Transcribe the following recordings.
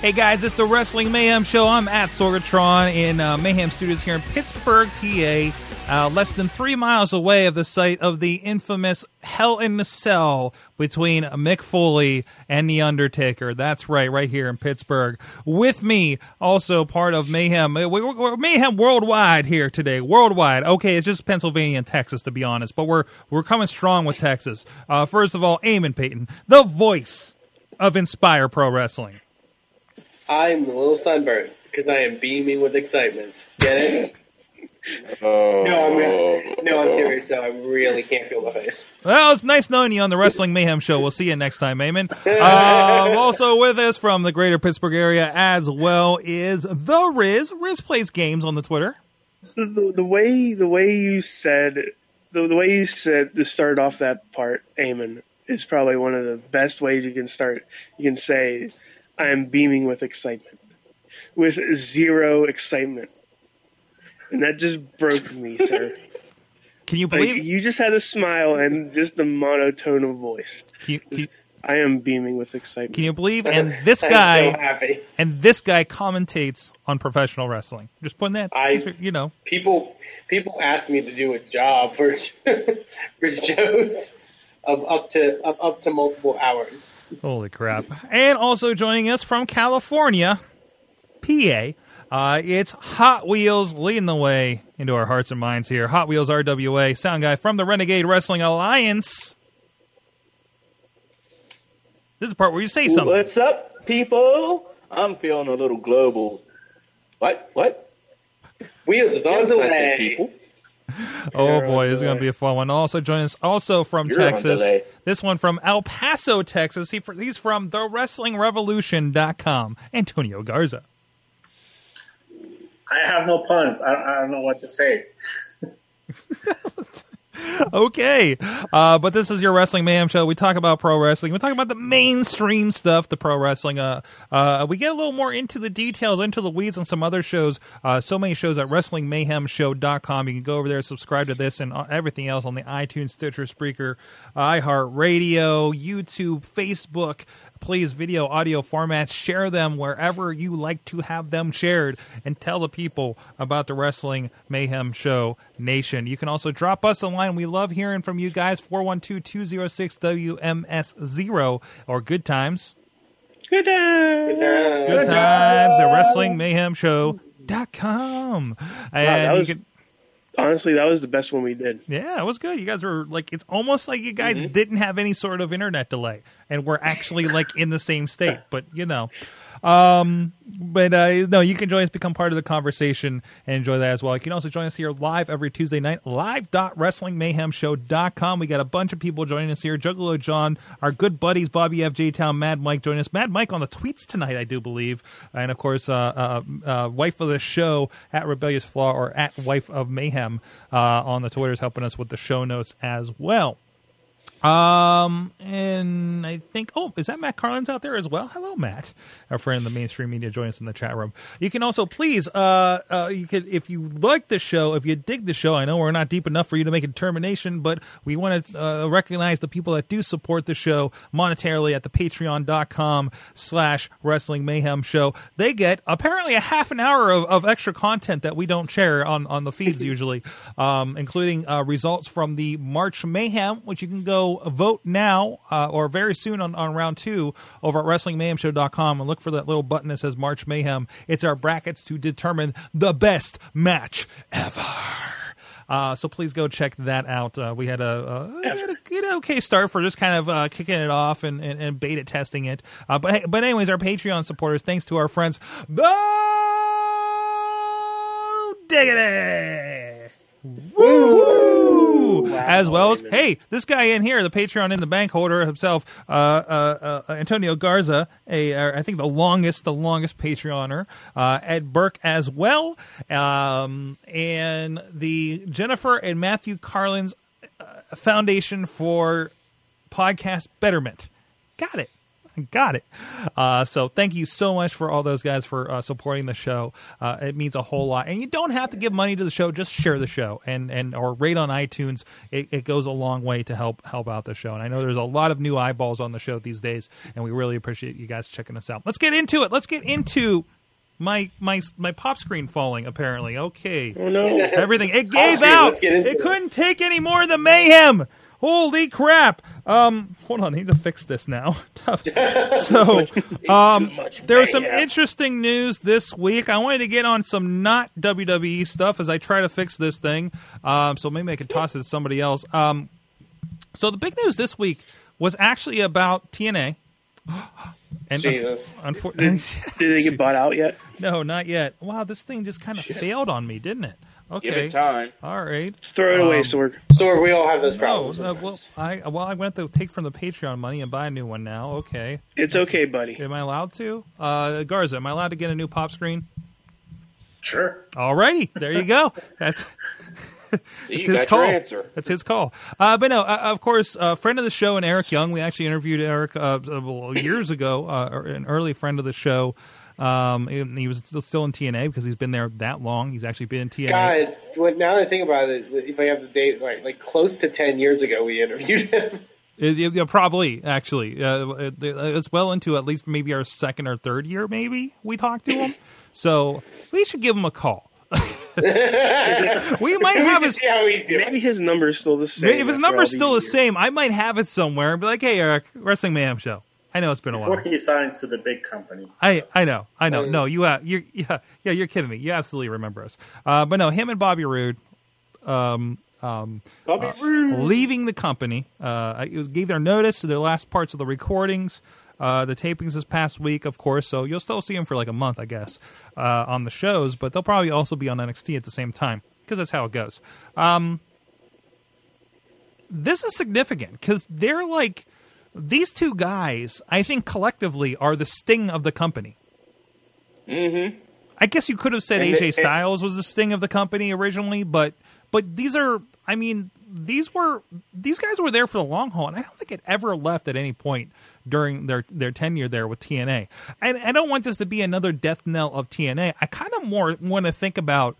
Hey guys, it's the Wrestling Mayhem Show. I'm at Sorgatron in uh, Mayhem Studios here in Pittsburgh, PA, uh, less than three miles away of the site of the infamous Hell in the Cell between Mick Foley and The Undertaker. That's right, right here in Pittsburgh. With me, also part of Mayhem, uh, we- we're Mayhem worldwide here today. Worldwide. Okay, it's just Pennsylvania and Texas, to be honest, but we're we're coming strong with Texas. Uh, first of all, Eamon Payton, the voice of Inspire Pro Wrestling. I'm a little sunburned because I am beaming with excitement. Get it? Oh. No, I'm really, no, I'm serious. No, I really can't feel my face. Well, it's nice knowing you on the Wrestling Mayhem Show. We'll see you next time, Eamon. Um, also with us from the greater Pittsburgh area as well is The Riz. Riz plays games on the Twitter. The, the way the way you said the, the way you said to start off that part, Eamon, is probably one of the best ways you can start. You can say, "I am beaming with excitement," with zero excitement, and that just broke me, sir. Can you Like, believe? you just had a smile and just the monotone of voice. Can you, can you- I am beaming with excitement. can you believe? And this I'm so guy happy. and this guy commentates on professional wrestling. Just putting that, I- you know. People, people ask me to do a job for for shows of up to of up to multiple hours. Holy crap. And also joining us from California, PA, uh, it's Hot Wheels leading the way into our hearts and minds here. Hot Wheels RWA, sound guy from the Renegade Wrestling Alliance. This is the part where you say something. What's up, people? I'm feeling a little global. What? What? Wheels is on the Yes, way. people. Oh boy, this is going to be a fun one. Also join us, also from You're Texas. delay. This one from El Paso, Texas. He, he's from TheWrestlingRevolution.com. Antonio Garza. I have no puns. I, I don't know what to say. okay. Uh, but this is your Wrestling Mayhem show. We talk about pro wrestling. We talk about the mainstream stuff, the pro wrestling. Uh, uh, we get a little more into the details, into the weeds on some other shows. Uh, so many shows at WrestlingMayhemShow.com. You can go over there, subscribe to this and uh, everything else on the iTunes, Stitcher, Spreaker, iHeartRadio, YouTube, Facebook. Please, video, audio formats, share them wherever you like to have them shared and tell the people about the Wrestling Mayhem Show Nation. You can also drop us a line. We love hearing from you guys 412 206 WMS0 or Good Times. Good time. Good times good times. at WrestlingMayhemShow.com. And that you was- can- Honestly, that was the best one we did. Yeah, it was good. You guys were like, it's almost like you guys mm-hmm. didn't have any sort of internet delay, and we're actually like in the same state. But you know, um, but uh, no, you can join us, become part of the conversation, and enjoy that as well. You can also join us here live every Tuesday night, live.wrestlingmayhemshow.com. We got a bunch of people joining us here. Juggalo John, our good buddies Bobby F. J. Town, Mad Mike join us. Mad Mike on the tweets tonight, I do believe, and of course, uh, uh, uh, wife of the show at Rebellious Flaw or at Wife of Mayhem uh, on the Twitters, helping us with the show notes as well. Um, and I think, oh, is that Matt Carlins out there as well? Hello, Matt, our friend in the mainstream media, join us in the chat room. You can also please, uh, uh, you could, if you like the show, if you dig the show, I know we're not deep enough for you to make a determination, but we want to uh, recognize the people that do support the show monetarily at the patreon.com slash wrestling mayhem show. They get apparently a half an hour of, of extra content that we don't share on, on the feeds usually, um, including uh, results from the March Mayhem, which you can go vote now uh, or very soon on, on round two over at WrestlingMayhemShow.com and look for that little button that says March Mayhem. It's our brackets to determine the best match ever. Uh, so please go check that out. Uh, we had a, uh, we had a good, okay start for just kind of uh, kicking it off and, and, and beta testing it. Uh, but but anyways, our Patreon supporters, thanks to our friends, Bo Diggity, woo, as well as hey, this guy in here, the Patreon in the bank holder himself, uh, uh, uh, Antonio Garza, a uh, I think the longest, the longest Patreoner, uh, Ed Burke as well, um, and the Jennifer and Matthew Carlin's uh, Foundation for Podcast Betterment. Got it. Got it. Uh, so thank you so much for all those guys for uh, supporting the show. Uh, it means a whole lot, and you don't have to give money to the show. Just share the show and and or rate on iTunes. It, it goes a long way to help help out the show. And I know there's a lot of new eyeballs on the show these days, and we really appreciate you guys checking us out. Let's get into it. Let's get into my my my pop screen falling. Apparently, okay. Oh no! Everything it gave screen, out. let's get into It this. couldn't take any more of the mayhem. Holy crap! Um, hold on, I need to fix this now. so, um, there was some interesting news this week. I wanted to get on some not WWE stuff as I try to fix this thing. Um, so maybe I could toss it to somebody else. Um, so the big news this week was actually about TNA. And Jesus. unfortunately, Did they get bought out yet? no, not yet. Wow, this thing just kind of failed on me, didn't it? Okay. Give it time. All right. Throw it away, Um, Sorg. So we all have those No, problems. uh, well, I well, I went to take from the Patreon money and buy a new one now. Okay, It's okay, buddy. am I allowed to? Uh, Garza, am I allowed to get a new pop screen? Sure. Alrighty, there you go. That's So It's his call. your answer. That's his call. Uh, but no, uh, of course, uh, friend of the show and Eric Young. We actually interviewed Eric uh, uh, years ago, uh, an early friend of the show. Um, he was still, still in TNA because he's been there that long. He's actually been in TNA. God, what, now that I think about it, if I have the date, like, like close to 10 years ago, we interviewed him. Yeah, yeah, probably, actually. Uh, it's well into at least maybe our second or third year, maybe, we talked to him. So we should give him a call. we might have his see how he's doing. Maybe his number's still the same. if his after all number's still the years. same, I might have it somewhere and be like, "Hey, Eric, Wrestling Mayhem Show. I know it's been a while. Before while. he signs to the big company. I I know, I know. No, you uh, you're yeah yeah you're kidding me. You absolutely remember us. Uh, but no, him and Bobby Roode, um, um, Bobby uh, Roode. leaving the company. Uh, it was, gave their notice to their last parts of the recordings. Uh, the tapings this past week, of course, so you'll still see them for like a month, I guess, uh, on the shows. But they'll probably also be on NXT at the same time because that's how it goes. Um, this is significant because they're like these two guys. I think collectively are the sting of the company. Mm-hmm. I guess you could have said And AJ they- Styles was the sting of the company originally, but but these are I mean these were these guys were there for the long haul, and I don't think it ever left at any point during their their tenure there with TNA. And I don't want this to be another death knell of TNA. I kind of more want to think about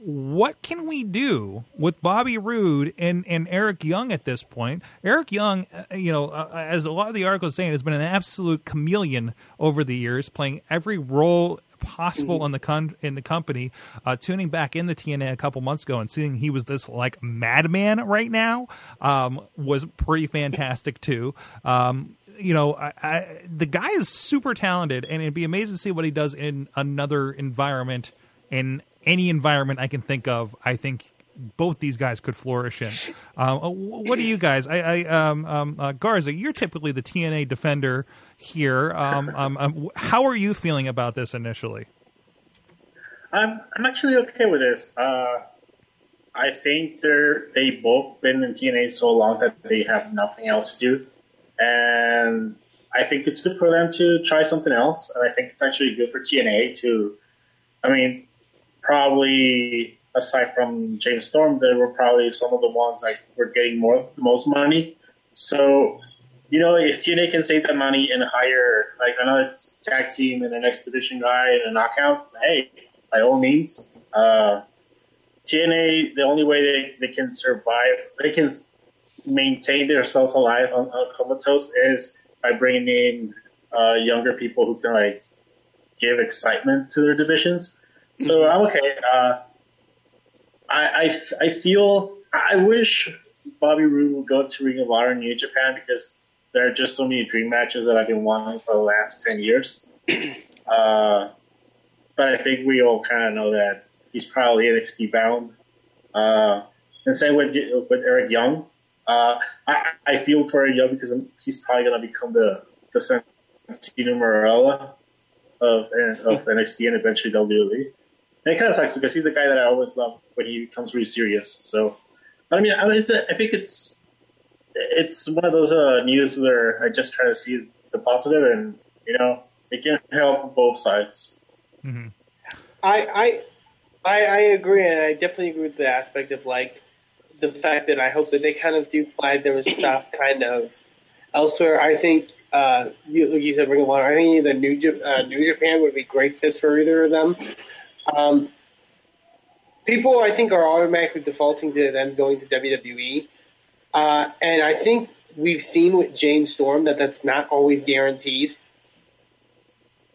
what can we do with Bobby Roode and, and Eric Young at this point? Eric Young, uh, you know, uh, as a lot of the articles saying, has been an absolute chameleon over the years, playing every role possible in the con- in the company. Uh, tuning back in the TNA a couple months ago and seeing he was this like madman right now um, was pretty fantastic too. Um, you know, I, I, the guy is super talented, and it'd be amazing to see what he does in another environment in any environment I can think of, I think both these guys could flourish in. Um, what do you guys? I, I um, um, uh, Garza, you're typically the TNA defender here. Um, um, um, how are you feeling about this initially? I'm I'm actually okay with this. Uh, I think they're they both been in TNA so long that they have nothing else to do, and I think it's good for them to try something else. And I think it's actually good for TNA to, I mean, probably aside from James Storm, they were probably some of the ones that were getting more the most money. So, you know, if TNA can save that money and hire like another tag team and an X division guy and a knockout, hey, by all means. Uh, TNA, the only way they, they can survive, they can maintain themselves alive on, on comatose is by bringing in uh, younger people who can like give excitement to their divisions. So I'm okay. Uh, I, I, I feel I wish Bobby Roode would go to Ring of Honor in New Japan because there are just so many dream matches that I've been wanting for the last 10 years. uh, but I think we all kind of know that he's probably NXT bound. Uh, and same with, with Eric Young. Uh, I, I feel for Eric Young because he's probably going to become the, the Santino Marella of, of NXT and eventually WWE. And it kind of sucks because he's the guy that I always love when he becomes really serious. So, but I mean, I, mean, it's a, I think it's it's one of those uh, news where I just try to see the positive, and you know, it can help both sides. Mm-hmm. I, I I I agree, and I definitely agree with the aspect of like the fact that I hope that they kind of do flag their stuff kind of elsewhere. I think, uh, you, like you said, Ring of Honor. I think the New, uh, New Japan would be great fits for either of them. Um, people, I think, are automatically defaulting to them going to WWE, uh, and I think we've seen with James Storm that that's not always guaranteed.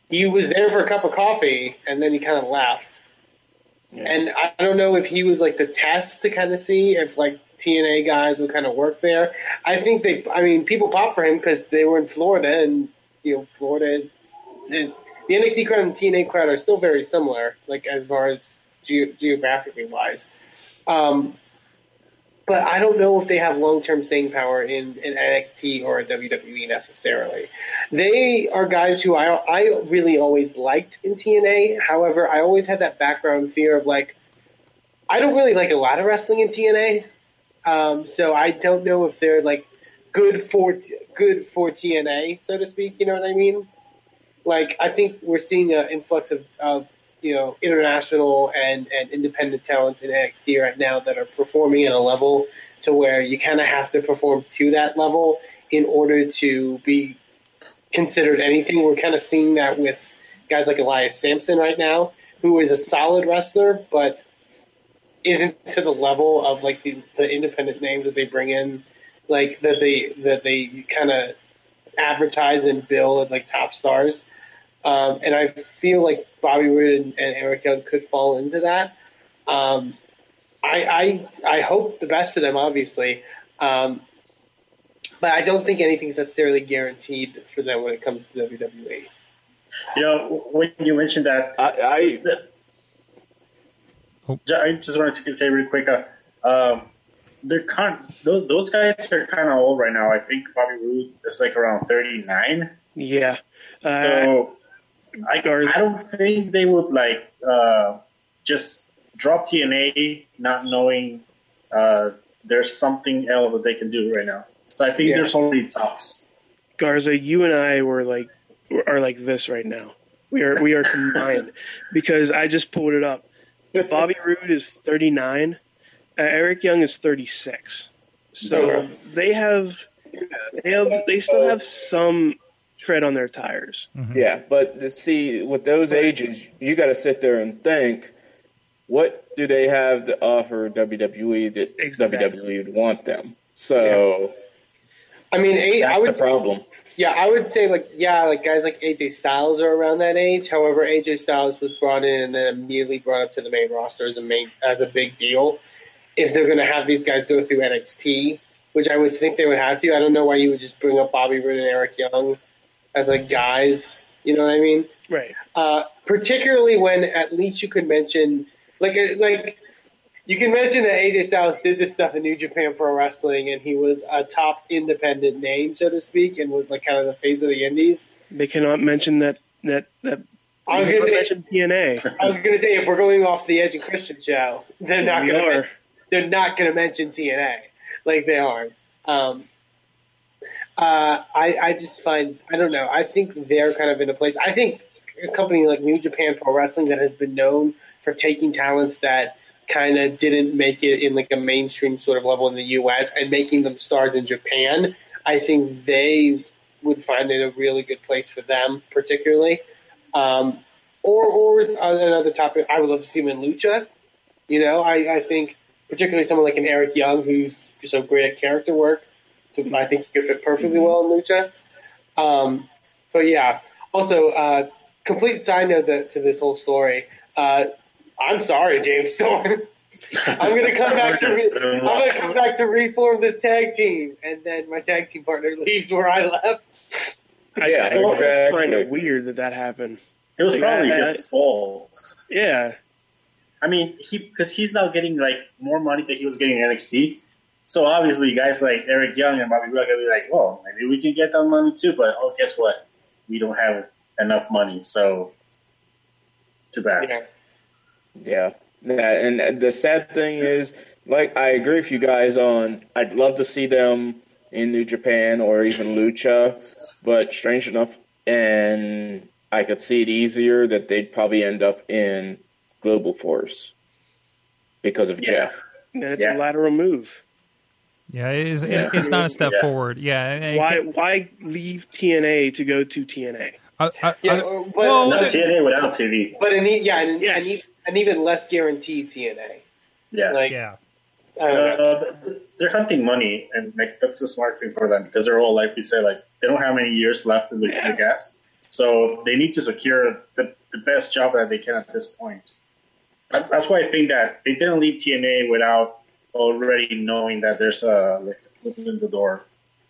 He was there for a cup of coffee, and then he kind of left. And I don't know if he was like the test to kind of see if like TNA guys would kind of work there. I think they, I mean, people pop for him because they were in Florida and, you know, Florida, the, the NXT crowd and TNA crowd are still very similar, like as far as ge- geographically wise. Um, but I don't know if they have long-term staying power in, in NXT or WWE necessarily. They are guys who I I really always liked in TNA. However, I always had that background fear of like I don't really like a lot of wrestling in TNA, um, so I don't know if they're like good for good for TNA, so to speak. You know what I mean? Like I think we're seeing an influx of, of you know international and, and independent talents in NXT right now that are performing at a level to where you kind of have to perform to that level in order to be considered anything. We're kind of seeing that with guys like Elias Samson right now, who is a solid wrestler, but isn't to the level of like the, the independent names that they bring in, like that they that they kind of advertise and bill as like top stars. Um, and I feel like Bobby Roode and, and Eric Young could fall into that. Um, I, I I hope the best for them, obviously, um, but I don't think anything's necessarily guaranteed for them when it comes to. WWE. You know, when you mentioned that, I, I Oh. I just wanted to say really quick. Uh, um, they're kind those, those guys are kind of old right now. I think Bobby Roode is like around thirty nine. Yeah. Uh, So I, I don't think they would like uh, just drop TNA, not knowing uh, there's something else that they can do right now. So I think Yeah. there's already talks. Garza, you and I were like are like this right now. We are we are combined because I just pulled it up. Bobby Roode is 39. Uh, Eric Young is 36. So they have they have they still have some tread on their tires. Mm-hmm. Yeah, but to see with those ages, you got to sit there and think, what do they have to offer WWE that Exactly. WWE would want them? So I mean, A- I that's would the problem. Yeah, I would say like yeah, like guys like AJ Styles are around that age. However, AJ Styles was brought in and then immediately brought up to the main roster as a main as a big deal. If they're going to have these guys go through NXT, which I would think they would have to, I don't know why you would just bring up Bobby Roode and Eric Young as like guys. You know what I mean? Right. Uh, particularly when at least you could mention like uh, like you can mention that AJ Styles did this stuff in New Japan Pro Wrestling and he was a top independent name, so to speak, and was like kind of the face of the Indies. They cannot mention that that that. I was gonna mention TNA. I was going to say if we're going off the Edge and Christian show, they're not going to they're not going to mention TNA like they aren't. Um, uh, I I just find I don't know. I think they're kind of in a place. I think a company like New Japan Pro Wrestling that has been known for taking talents that kind of didn't make it in like a mainstream sort of level in the U.S. and making them stars in Japan. I think they would find it a really good place for them, particularly. Um, or or another topic, I would love to see him in Lucha. You know, I, I think particularly someone like an Eric Young who's so great at character work. So I think he could fit perfectly well in Lucha. Um, but yeah, also uh, complete side note that, to this whole story. Uh, I'm sorry, James Storm. I'm gonna come back to re- I'm gonna come back to reform this tag team, and then my tag team partner leaves where I left. I, Yeah, I find exactly. it weird that that happened. It was Like, probably I- his fault. Yeah, I mean, he because he's now getting like more money than he was getting in NXT. So obviously, guys like Eric Young and Bobby Roode are gonna be like, "Well, maybe we can get that money too." But oh, guess what? We don't have enough money, so too bad. Yeah. Yeah. Yeah, and the sad thing is, like, I agree with you guys on. I'd love to see them in New Japan or even Lucha, but strange enough, and I could see it easier that they'd probably end up in Global Force because of Yeah. Jeff. and it's Yeah. a lateral move. Yeah, it is, Yeah. it's not a step Yeah. forward. Yeah, it Why can't- why leave TNA to go to TNA? I- I- Yeah, uh, but well, Not TNA without TV. but an, yeah, an, Yes. an, an even less guaranteed TNA. Yeah. Like yeah. I don't know. Uh, they're hunting money, and like that's a smart thing for them because they're all like we say, like they don't have many years left in the, Yeah. the gas, so they need to secure the, the best job that they can at this point. That, that's why I think that they didn't leave TNA without already knowing that there's a like a foot in the door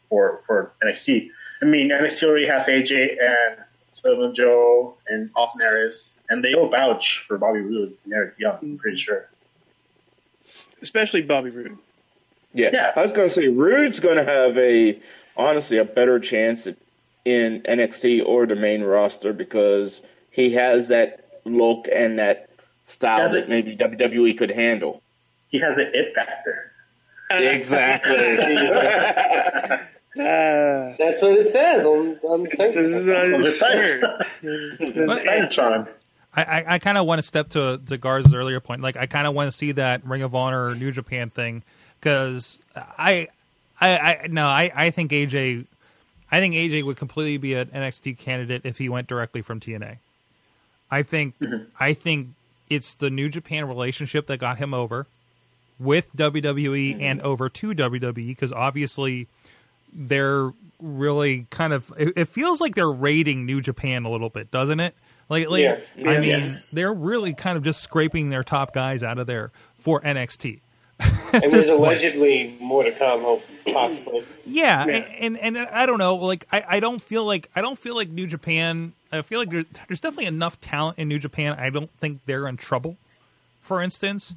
for for NXT. I mean, NXT already has AJ and Samoa Joe and Austin Aries, and they all vouch for Bobby Roode and Eric Young. I'm pretty sure. Especially Bobby Roode. Yeah. Yeah. I was going to say, Roode's going to have a, honestly, a better chance at, in NXT or the main roster because he has that look and that style Does that it- maybe WWE could handle. He has an it factor. Exactly. Ah, That's what it says on on the this is title. the. But- Titantron. I, I, I kind of want to step to to Garza's earlier point. Like, I kind of want to see that Ring of Honor or New Japan thing because I, I, I no, I, I think AJ, I think AJ would completely be an NXT candidate if he went directly from TNA. I think, I think it's the New Japan relationship that got him over with WWE mm-hmm. and over to WWE because obviously they're really kind of it, it feels like they're raiding New Japan a little bit, doesn't it? Like, like Yeah. I mean, Yes. they're really kind of just scraping their top guys out of there for NXT. And there's point. allegedly more to come, possibly. Yeah, Yeah. And, and and I don't know, like I, I don't feel like I don't feel like New Japan. I feel like there's, there's definitely enough talent in New Japan. I don't think they're in trouble, for instance,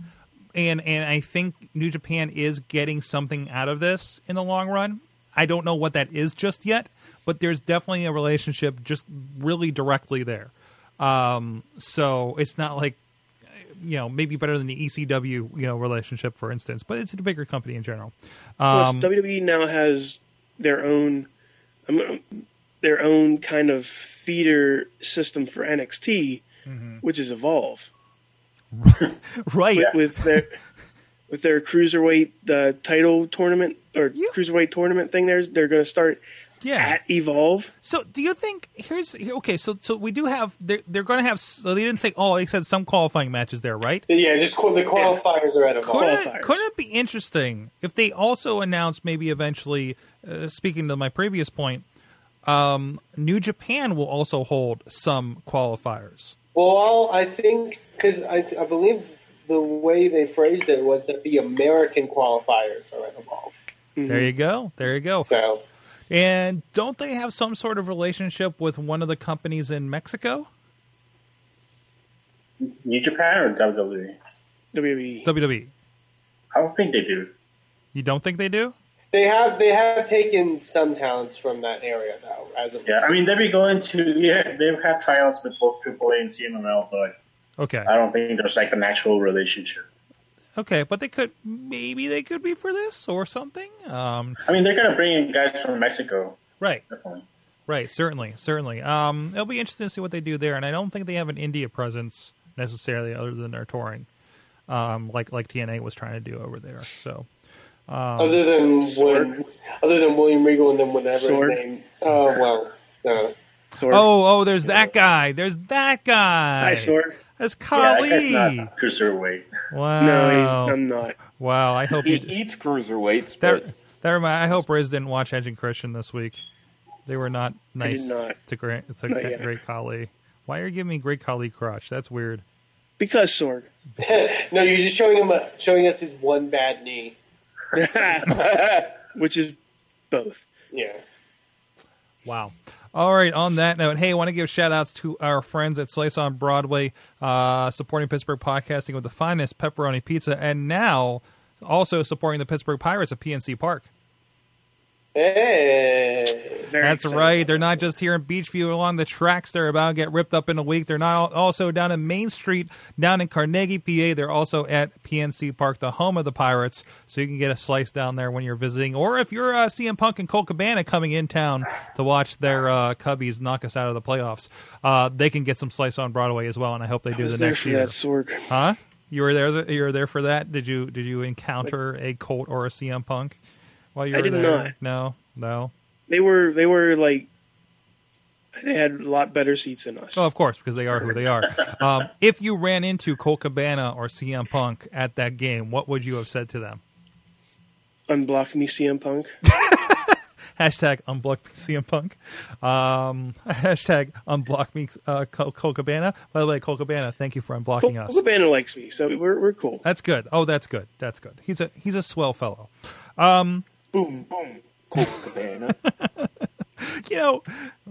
and and I think New Japan is getting something out of this in the long run. I don't know what that is just yet, but there's definitely a relationship just really directly there. Um, so it's not like you know maybe better than the ECW you know relationship, for instance, but it's a bigger company in general. Plus, Um, WWE now has their own, um, their own kind of feeder system for NXT, Mm-hmm. which is Evolve right? with, with their with their cruiserweight uh, title tournament or Yeah. cruiserweight tournament thing. They're they're going to start Yeah. at Evolve. So, do you think here's okay? So, so we do have they're they're going to have. So they didn't say. Oh, they said some qualifying matches there, right? Yeah, just qu- the qualifiers are at a Couldn't it, couldn't it be interesting if they also announced maybe eventually? Uh, speaking to my previous point, um, New Japan will also hold some qualifiers. Well, I think because I, I believe the way they phrased it was that the American qualifiers are at Evolve. Mm-hmm. There you go. There you go. So And don't they have some sort of relationship with one of the companies in Mexico? New Japan or WWE? WWE. WWE. I don't think they do. You don't think they do? They have they have taken some talents from that area though. As of Yeah, I mean they'll be going to yeah they've had tryouts with both AAA and CMLL, but Okay. I don't think there's like an actual relationship. Okay, but they could maybe they could be for this or something. Um, I mean they're gonna bring in guys from Mexico, right, definitely. right, certainly, certainly. Um, it'll be interesting to see what they do there, and I don't think they have an India presence necessarily, other than their touring, um, like like TNA was trying to do over there. So Um, other than when, other than William Regal and then whatever Sword. his name. Oh well, uh, no. Sword. Oh, oh, there's that guy. There's that guy. Hi, Sword. That's Yeah, Kali. that guy's not cruiserweight. wow. No, he's, I'm not. wow. I hope He you. eats cruiserweights, That, but that remind, I hope Riz didn't watch Edge and Christian this week. They were not nice not. to great to Not yet. Great Khali. Why are you giving me Great Khali crush? That's weird. Because Sorg. no, you're just showing him a, showing us his one bad knee. Which is both. Yeah. Wow. All right, on that note, hey, I want to give shout outs to our friends at Slice on Broadway, uh, supporting Pittsburgh podcasting with the finest pepperoni pizza, and now also supporting the Pittsburgh Pirates at PNC Park. Hey. That's excited right. They're not just here in Beechview along the tracks. They're about to get ripped up in a week. They're not also down in Main Street, down in Carnegie, PA. They're also at PNC Park, the home of the Pirates. So you can get a slice down there when you're visiting. Or if you're uh, CM Punk and Colt Cabana coming in town to watch their uh, Cubbies knock us out of the playoffs, uh, they can get some slice on Broadway as well. And I hope they I do was the there next for year. that Sorg. Huh? You were there. You were there for that. Did you? Did you encounter a Colt or a CM Punk while you I were did there? not. No. No. They were they were like they had a lot better seats than us. Oh, of course, because they are who they are. um, if you ran into Colt Cabana or CM Punk at that game, what would you have said to them? Unblock me, CM Punk. Hashtag unblock me CM Punk. Um, hashtag unblock me uh, Col Colt Cabana. By the way, Colt Cabana, thank you for unblocking Col- us. Cabana likes me, so we're we're cool. That's good. Oh, that's good. That's good. He's a he's a swell fellow. Boom, boom. Colt Cabana. you know,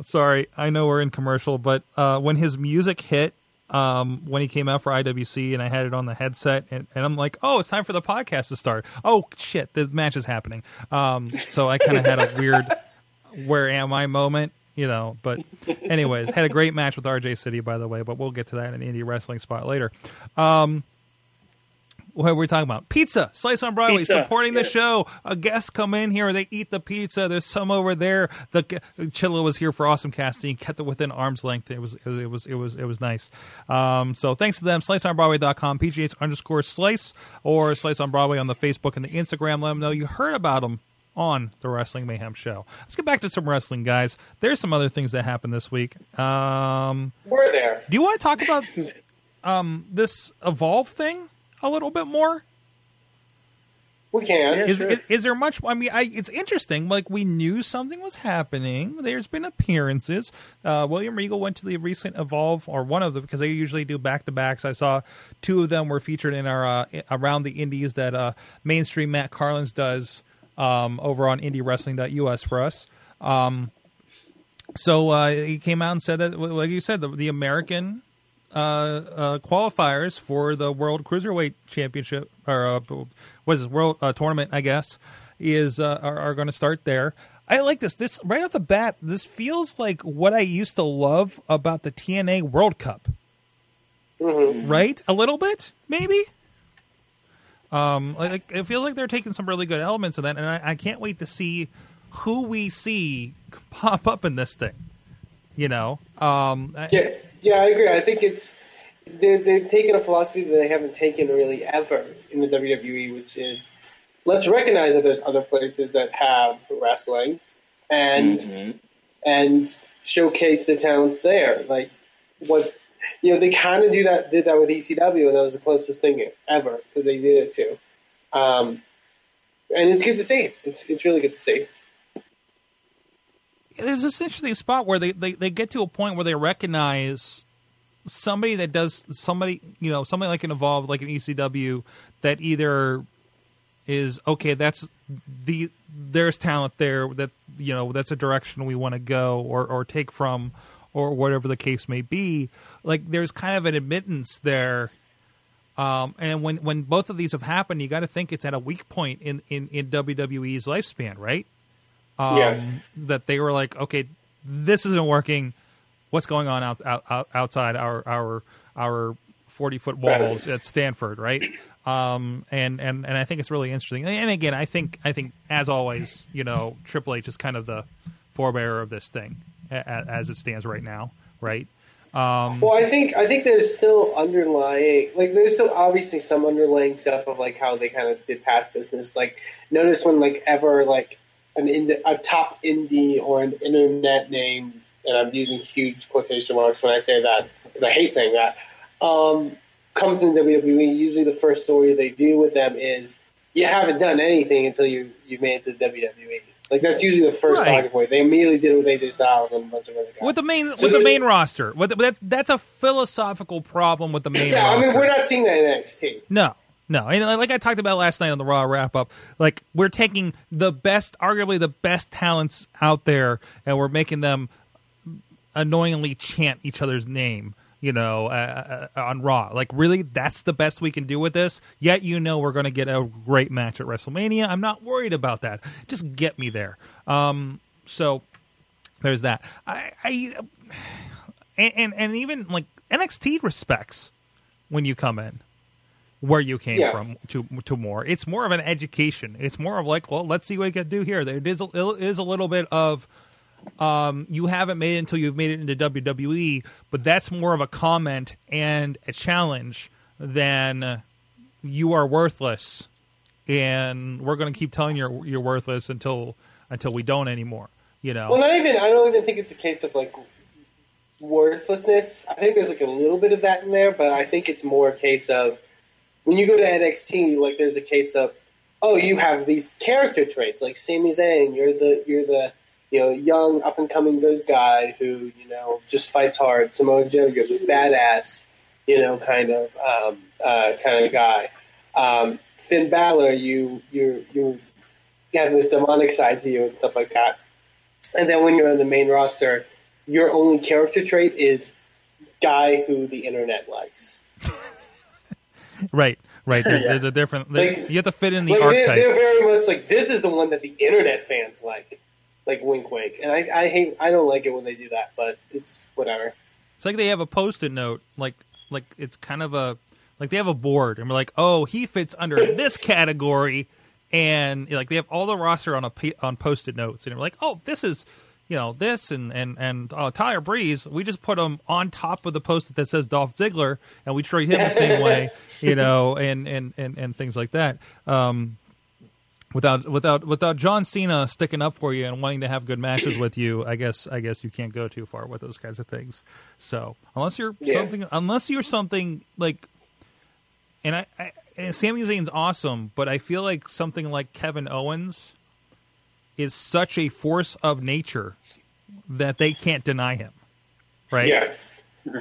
sorry, I know we're in commercial, but uh, when his music hit, um, when he came out for IWC, and I had it on the headset, and, and I'm like, oh, it's time for the podcast to start. Oh shit, the match is happening. Um, so I kind of had a weird, where am I moment, you know. But anyways, had a great match with RJ City, by the way. But we'll get to that in indie wrestling spot later. Um, what were we talking about? Pizza, Slice on Broadway, Pizza, supporting the yes. show. A guest come in here, they eat the pizza. There's some over there. The Chilla was here for awesome casting, kept it within arm's length. It was it was it was it was, it was nice. Um, so thanks to them. SliceOnBroadway.com, PGH underscore Slice, or Slice on Broadway on the Facebook and the Instagram. Let them know you heard about them on the Wrestling Mayhem show. Let's get back to some wrestling, guys. There's some other things that happened this week. Um, We're there. do you want to talk about um, this Evolve thing a little bit more? We can. Yeah. is, sure. is is there much? I mean, I, it's interesting. Like we knew something was happening. There's been appearances. Uh, William Regal went to the recent Evolve, or one of them, because they usually do back to backs. I saw two of them were featured in our uh, around the Indies that uh, mainstream Matt Carlins does um, over on IndieWrestling.us for us. Um, so uh, he came out and said that, like you said, the, the American uh, uh, qualifiers for the World Cruiserweight Championship or uh, what is it, World uh, Tournament, I guess, is uh, are, are going to start there. I like this. This right off the bat, this feels like what I used to love about the TNA World Cup. Right, a little bit, maybe. Um, like it feels like they're taking some really good elements of that, and I, I can't wait to see who we see pop up in this thing. You know, um, Yeah, yeah, I agree. I think it's they, they've taken a philosophy that they haven't taken really ever in the WWE, which is let's recognize that there's other places that have wrestling, and Mhm. and showcase the talents there. Like what you know, they kind of do that. Did that with ECW, and that was the closest thing ever that they did it to. Um, and it's good to see. It's it's really good to see. There's this interesting spot where they, they, they get to a point where they recognize somebody that does somebody you know somebody like an evolve like an ECW that either is okay that's the there's talent there that you know that's a direction we want to go or or take from or whatever the case may be. Like there's kind of an admittance there. Um, and when when both of these have happened you got to think it's at a weak point in in, in WWE's lifespan right um, Yeah. that they were like, okay, this isn't working. What's going on out, out, out outside our our our forty foot walls at Stamford, right? Um, and and and I think it's really interesting. And again, I think I think as always, you know, Triple H is kind of the forebearer of this thing as it stands right now, right? Um, Well, I think I think there's still underlying, like there's still obviously some underlying stuff of like how they kind of did past business. Like notice when like ever like an ind- a top indie or an internet name, and I'm using huge quotation marks when I say that because I hate saying that, um, comes in WWE. Usually the first story they do with them is you haven't done anything until you you made it to WWE. Like that's usually the first Right. talking point. They immediately did it with AJ Styles and a bunch of other guys. with the main So with the main roster. With the, that, that's a philosophical problem with the main Yeah, I mean we're not seeing that in NXT. No, no. And like I talked about last night on the Raw wrap up, like we're taking the best, arguably the best talents out there, and we're making them annoyingly chant each other's name. You know, uh, uh, on Raw, like really, that's the best we can do with this. Yet, you know, we're going to get a great match at WrestleMania. I'm not worried about that. Just get me there. Um, so there's that. I, I and, and and even like NXT respects when you come in where you came Yeah. from to to more. It's more of an education. It's more of like, well, let's see what we can do here. There is a, it is a little bit of um, you haven't made it until you've made it into WWE, but that's more of a comment and a challenge than you are worthless, and we're going to keep telling you you're, you're worthless until until we don't anymore. You know, Well, not even. I don't even think it's a case of like worthlessness. I think there's like a little bit of that in there, but I think it's more a case of when you go to NXT, like there's a case of oh, you have these character traits like Sami Zayn. You're the you're the you know young up and coming good guy who you know just fights hard. Samoa Joe, you're this badass you know kind of um, uh, kind of guy. Um, Finn Balor, you you you have this demonic side to you and stuff like that. And then when you're on the main roster, your only character trait is guy who the internet likes. Right, right. There's, Yeah. there's a different. Like- you have to fit in the Like archetype. they're very much like this is the one that the internet fans like, like wink wink. And I, I hate I don't like it when they do that, but it's whatever. It's like they have a post-it note, like like it's kind of a like they have a board, and we're like, oh, he fits under this category, and like they have all the roster on a on post-it notes, and we're like, oh, this is you know this and and and uh, Tyler Breeze, we just put him on top of the post-it that says Dolph Ziggler, and we treat him the same way, you know, and and and and things like that. Um, without without without John Cena sticking up for you and wanting to have good matches with you, I guess I guess you can't go too far with those kinds of things. So unless you're Yeah. something, unless you're something like, and I, I and Sami Zayn's awesome, but I feel like something like Kevin Owens is such a force of nature that they can't deny him, right? Yeah.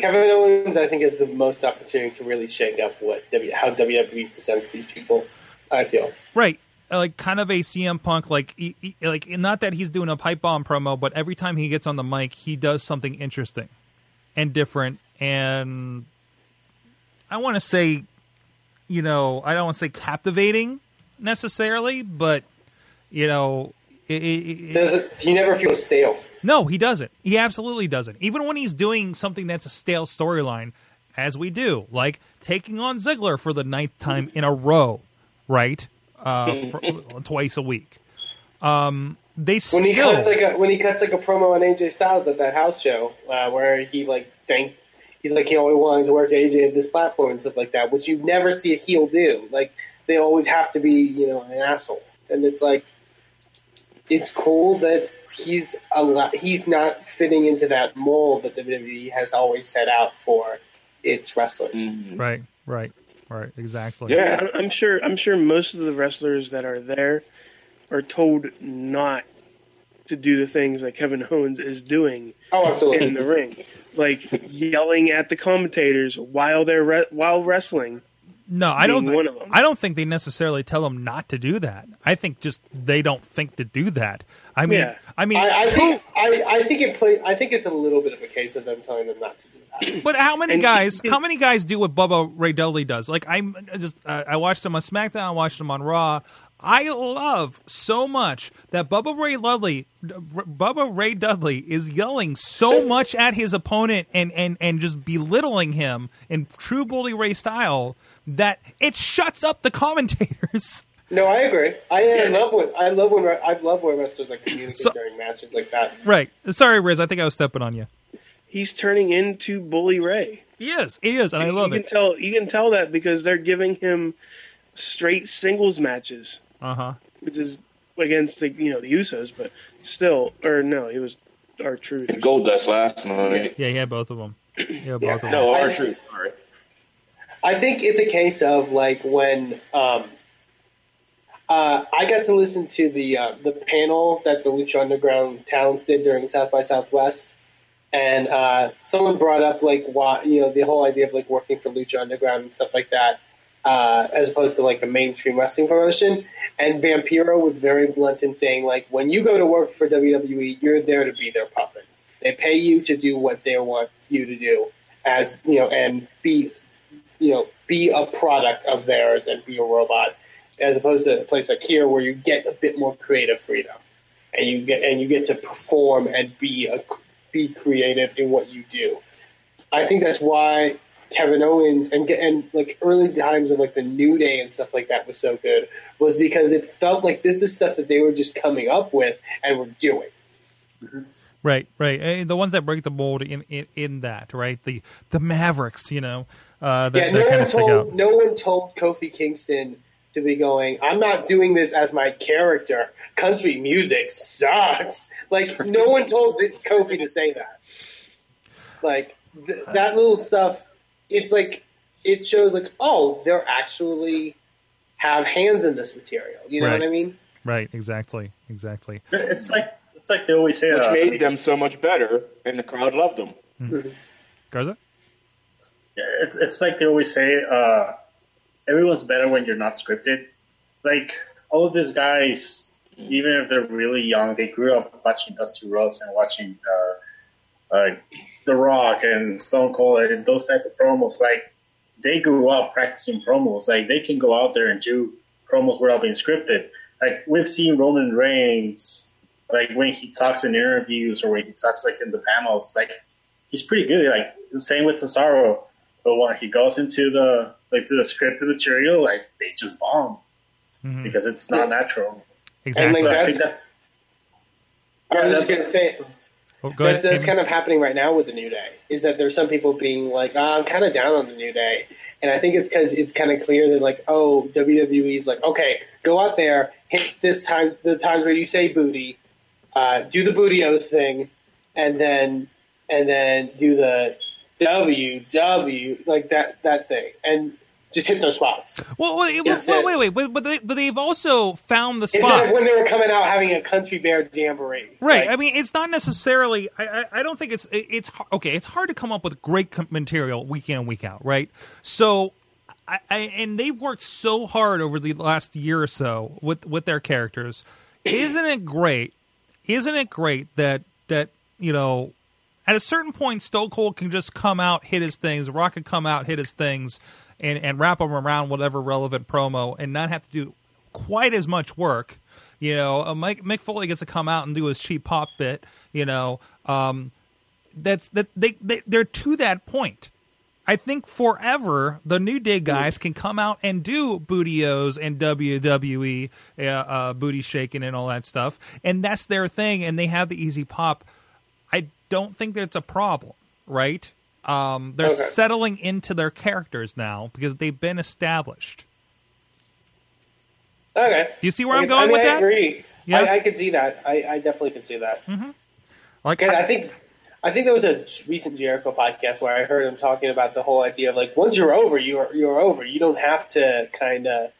Kevin Owens, I think, is the most opportunity to really shake up what w, how WWE presents these people. I feel. Right. Uh, Like kind of a CM Punk, like he, he- like not that he's doing a pipe bomb promo, but every time he gets on the mic, he does something interesting and different. And I want to say, you know, I don't want to say captivating necessarily, but you know, it, it, Does it, he never feels stale? no, he doesn't. He absolutely doesn't. Even when he's doing something that's a stale storyline, as we do, like taking on Ziggler for the ninth time in a row, right? Uh, for, twice a week. Um, they When still he cuts like a when he cuts like a promo on AJ Styles at that house show, uh, where he like thank he's like he always wanted to work AJ at this platform and stuff like that, which you never see a heel do. Like they always have to be you know an asshole, and it's like it's cool that he's a lot, he's not fitting into that mold that the WWE has always set out for its wrestlers. Mm-hmm. right, right, right, exactly. Yeah. I'm- I'm sure. I'm sure most of the wrestlers that are there are told not to do the things that Kevin Owens is doing Oh, absolutely. in the ring, like yelling at the commentators while they're re- while wrestling. No, I don't. Think, one of them. I don't think they necessarily tell them not to do that. I think just they don't think to do that. I mean, Yeah. I mean, I, I think I, I think it play, I think it's a little bit of a case of them telling them not to do that. But how many And- guys? How many guys do what Bubba Ray Dudley does? Like I'm just, uh, I watched him on SmackDown. I watched him on Raw. I love so much that Bubba Ray Dudley, Bubba Ray Dudley is yelling so much at his opponent and and and just belittling him in true Bully Ray style that it shuts up the commentators. No, I agree. I, I love when I love when I love when wrestlers like communicate So- during matches like that. right? Sorry, Riz. I think I was stepping on you. He's turning into Bully Ray. He is. He is, and I love you it. Can tell, you can tell that because they're giving him straight singles matches, Uh huh. which is against the you know the Usos, but still, or no, he was R-Truth. Gold Dust last night. Yeah, he had both of them. Yeah, both of them. No, our I- truth. Sorry. I think it's a case of like when um, Uh, I got to listen to the uh, the panel that the Lucha Underground talents did during South by Southwest, and uh, someone brought up like why you know the whole idea of like working for Lucha Underground and stuff like that, uh, as opposed to like a mainstream wrestling promotion. And Vampiro was very blunt in saying like when you go to work for WWE, you're there to be their puppet. They pay you to do what they want you to do, as you know, and be you know be a product of theirs and be a robot as opposed to a place like here where you get a bit more creative freedom and you get and you get to perform and be a be creative in what you do. I think that's why Kevin Owens and and like early times of like the New Day and stuff like that was so good was because it felt like this is stuff that they were just coming up with and were doing. Right, right. Eh, The ones that break the mold in, in, in that, right? The the Mavericks, you know, uh, that, yeah, that no kind one of stick out. told no one told Kofi Kingston to be going. I'm not doing this as my character. Country music sucks. Like no one told Kofi to say that. Like th- that little stuff. It's like it shows like oh they're actually have hands in this material. You know Right. what I mean? Right, exactly, exactly. It's like it's like they always say. which uh, made them so much better, and the crowd loved them. Garza? It's it's like they always say, uh, everyone's better when you're not scripted. Like all of these guys, even if they're really young, they grew up watching Dusty Rhodes and watching uh, uh, The Rock and Stone Cold and those type of promos. Like they grew up practicing promos. Like they can go out there and do promos without being scripted. Like we've seen Roman Reigns, like when he talks in interviews or when he talks like in the panels, like he's pretty good. Like the same with Cesaro, but when he goes into the like to the scripted material, like they just bomb Mhm. because it's not natural. Exactly. So I that's- think that's I was Yeah, just gonna say Oh, go that's, ahead. that's kind of happening right now with the New Day. Is that there's some people being like, oh, I'm kind of down on the New Day, and I think it's because it's kind of clear that like, oh, WWE's like, okay, go out there, hit this time, the times where you say booty, uh, do the bootios thing, and then and then do the WW like that that thing, and just hit those spots. well, wait, wait, wait, wait, but, but, they, but they've also found the spots. when they were coming out having a country bear jamboree, Right. I mean, it's not necessarily. I, I, don't think it's. It's okay. It's hard to come up with great material week in and week out, right? So, I and they've worked so hard over the last year or so with with their characters. Isn't it great? Isn't it great that that you know, at a certain point, Stone Cold can just come out, hit his things. Rock can come out, hit his things, and and wrap them around whatever relevant promo, and not have to do quite as much work. You know, uh, Mike Mick Foley gets to come out and do his cheap pop bit. You know, um, that's that they, they they're to that point. I think forever the New Day guys can come out and do bootios and WWE uh, uh, booty shaking and all that stuff, and that's their thing, and they have the easy pop. Don't think that's a problem, right? Um, they're Okay. settling into their characters now because they've been established. okay. You see where I I'm going I mean, with I that? agree. Yeah. I, I can see that. I, I definitely can see that. Like, Because I- I think I think there was a recent Jericho podcast where I heard him talking about the whole idea of like once you're over, you're you're over. You don't have to kind of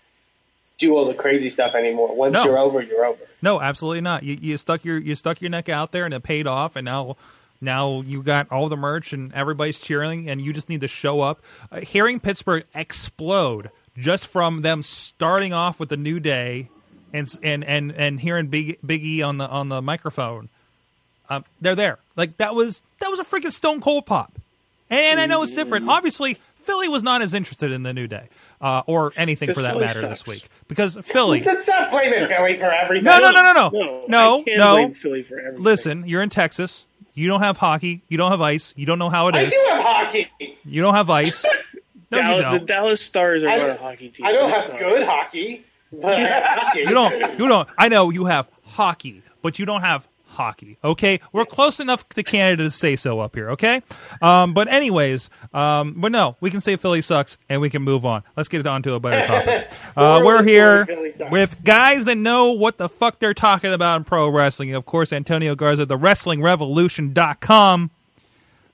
do all the crazy stuff anymore. Once No. you're over, you're over. No, absolutely not. You, you stuck your you stuck your neck out there and it paid off, and now now you got all the merch and everybody's cheering, and you just need to show up. Uh, hearing Pittsburgh explode just from them starting off with the new day, and and and and hearing Big Biggie on the on the microphone, um, they're there. Like that was that was a freaking Stone Cold pop, and, I know it's different. Obviously, Philly was not as interested in the new day. Uh, or anything for that matter this week because Philly. Let's stop blaming Philly for everything. No, no, no, no, no, No, no, no. blame Philly for everything. Listen, you're in Texas. You don't have hockey. You don't have ice. You don't know how it is. I do have hockey. You don't have ice. No, you Dallas, the don't. Dallas Stars are I- not a hockey team. I don't I'm have sorry. good hockey, but I have hockey. You don't. You don't. I know you have hockey, but you don't have hockey. Okay, we're close enough to Canada to say so up here. Okay, um, but anyways, um, but no, we can say Philly sucks and we can move on. Let's get it on to a better topic. Uh, we're here story, Philly sucks. with guys that know what the fuck they're talking about in pro wrestling. Of course, Antonio Garza, the wrestling WrestlingRevolution.com.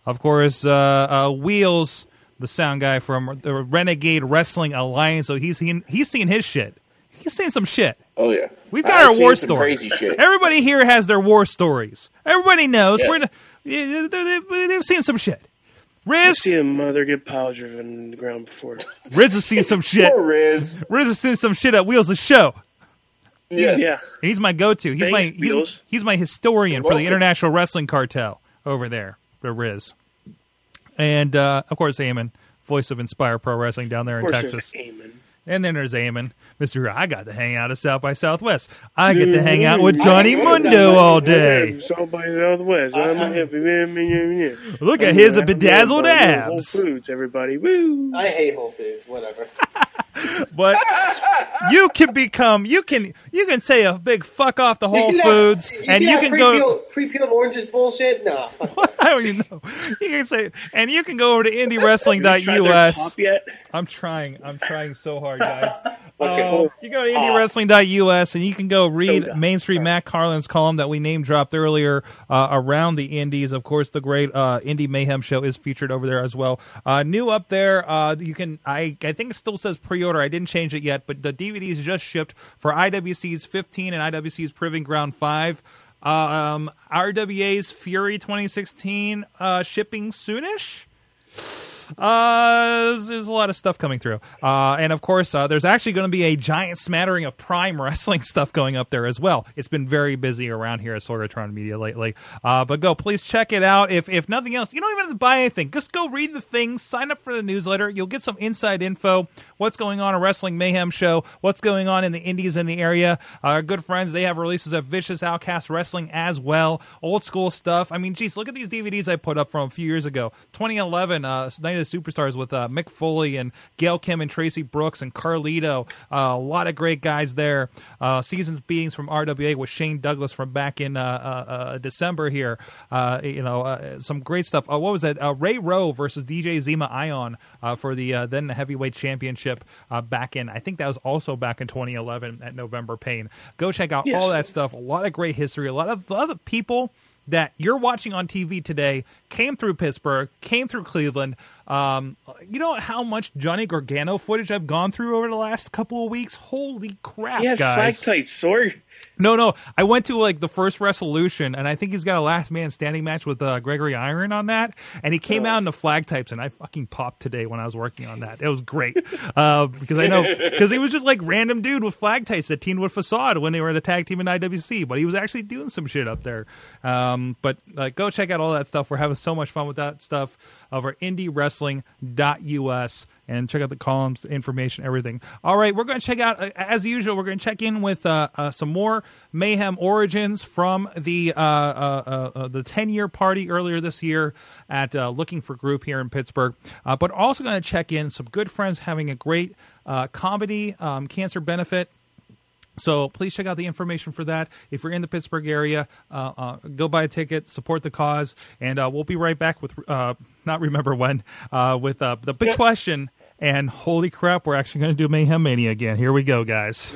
Of course, uh, uh, Wheels, the sound guy from the Renegade Wrestling Alliance. So he's seen he's seen his shit. He's seen some shit. Oh yeah, We've got I've our seen war some stories. Crazy shit. Everybody here has their war stories. Everybody knows. Yes. We're not- yeah, they- they- they've seen some shit. I Rizz, see a mother get pile driven in the ground before. Rizz has seen some shit. Poor Rizz. Rizz has seen some shit at Wheels of Show. Yes. Yeah. He's my go-to. He's Thanks, my he's, Wheels. he's my historian for the. International Wrestling Cartel over there, the Rizz. And uh, of course, Eamon, voice of Inspire Pro Wrestling down there Of in Texas. there's Eamon. And then there's Eamon, Mister. I got to hang out at South by Southwest. I get to hang out mm-hmm. with Johnny Mundo all day. South by Southwest. I'm a uh-huh. hippie. man. Look at his a bedazzled man, Whole. Foods, everybody. Woo! I hate Whole Foods. Whatever. But you can become you can you can say a big fuck off the You Whole that- Foods, you and you can go. pre-peeled, pre-peeled oranges bullshit. No, I don't even know. You can say, and you can go over to you indiewrestling.us. I'm trying. I'm trying so hard, guys. Called? you go to indiewrestling.us and you can go read Soda. Mainstream Matt Carlin's column that we name dropped earlier uh, around the Indies. Of course, the great uh, Indie Mayhem show is featured over there as well. Uh, new up there, uh, you can. I I think it still says pre-order. I didn't change it yet, but the DVDs just shipped for IWC's 15 and IWC's Proving Ground 5. Um, RWA's Fury 2016 uh, shipping soonish. Uh, there's, there's a lot of stuff coming through. Uh, and of course, uh, there's actually going to be a giant smattering of Prime Wrestling stuff going up there as well. It's been very busy around here at Sorgatron Media lately. Uh, but go, please check it out. If if nothing else, you don't even have to buy anything. Just go read the things, sign up for the newsletter. You'll get some inside info. What's going on a Wrestling Mayhem show? What's going on in the Indies in the area? Our good friends, they have releases of Vicious Outcast Wrestling as well. Old school stuff. I mean, geez, look at these DVDs I put up from a few years ago. 2011, uh, Night of the Superstars with uh, Mick Foley and Gail Kim and Traci Brooks and Carlito. Uh, a lot of great guys there. Uh, seasons beings from RWA with Shane Douglas from back in uh, uh, uh, December here. You know, some great stuff. What was that? Ray Rowe versus DJ Zema Ion for the then heavyweight championship uh, back in, I think that was also back in 2011 at November Pain. Go check out Yes. all that stuff. A lot of great history. A lot of, a lot of people that you're watching on TV today came through Pittsburgh, came through Cleveland. Um, you know how much Johnny Gargano footage I've gone through over the last couple of weeks? Holy crap, flag guys! tights, sorry. No, no. I went to like the first resolution, and I think he's got a last man standing match with uh, Gregory Iron on that. And he came out in the flag types, and I fucking popped today when I was working on that. It was great uh, because I know because he was just like random dude with flag types that teamed with Facade when they were the tag team in IWC, but he was actually doing some shit up there. Um, but uh, go check out all that stuff. We're having so much fun with that stuff over indiewrestling.us and check out the columns, information, everything. All right, we're going to check out, uh, as usual, we're going to check in with uh, uh, some more Mayhem Origins from the uh, uh, the 10 year party earlier this year at uh, Looking for Group here in Pittsburgh. But also going to check in some good friends having a great uh, comedy um, cancer benefit. So please check out the information for that. If you're in the Pittsburgh area, uh, uh, go buy a ticket, support the cause, and uh, we'll be right back with uh, not remember when uh, with uh, the big question. And holy crap, we're actually going to do Mayhem Mania again. Here we go, guys.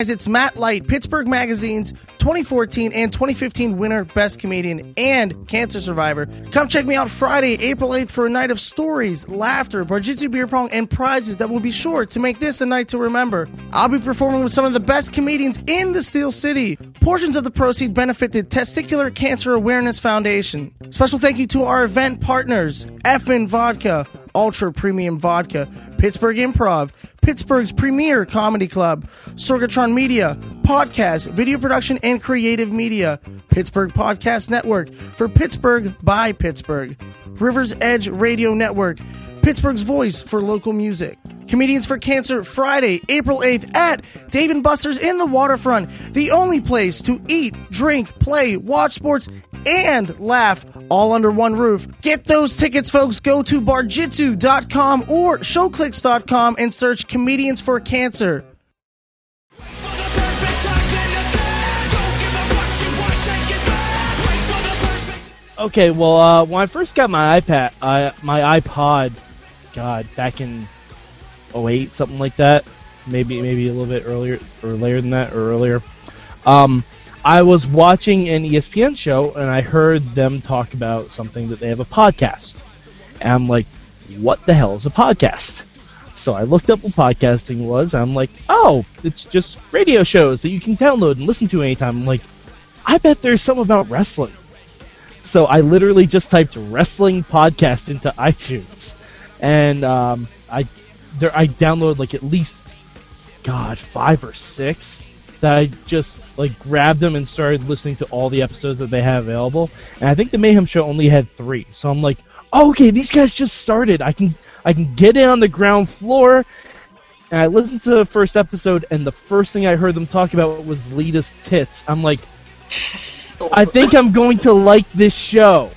Guys, It's Matt Light, Pittsburgh Magazine's 2014 and 2015 winner, Best Comedian, and Cancer Survivor. Come check me out Friday, April 8th for a night of stories, laughter, Barjitsu beer pong, and prizes that will be sure to make this a night to remember. I'll be performing with some of the best comedians in the Steel City. Portions of the proceeds benefit the Testicular Cancer Awareness Foundation. Special thank you to our event partners, FN Vodka, Ultra Premium Vodka, Pittsburgh Improv, Pittsburgh's premier comedy club, Sorgatron Media, podcast, video production, and creative media, Pittsburgh Podcast Network for Pittsburgh by Pittsburgh, Rivers Edge Radio Network, Pittsburgh's voice for local music. Comedians for Cancer Friday, April 8th at Dave and Buster's in the waterfront, the only place to eat, drink, play, watch sports, and laugh all under one roof. Get those tickets, folks. Go to barjitsu.com or showclix.com and search Comedians for Cancer. Okay, well, uh, when I first got my iPad, uh, my iPod, God, back in 08, something like that, maybe maybe a little bit earlier or later than that or earlier. Um, I was watching an ESPN show and I heard them talk about something that they have a podcast, and I'm like, what the hell is a podcast? So So I looked up what podcasting was. I'm like, oh, it's just radio shows that you can download and listen to anytime. I'm like, I bet there's some about wrestling. So I literally just typed wrestling podcast into iTunes, and um, I there I downloaded like at least God five or six that I just like grabbed them and started listening to all the episodes that they have available. And I think the Mayhem Show only had three, so I'm like, oh, okay, these guys just started. I can I can get in on the ground floor. And I listened to the first episode, and the first thing I heard them talk about was Lita's tits. I'm like, I think I'm going to like this show.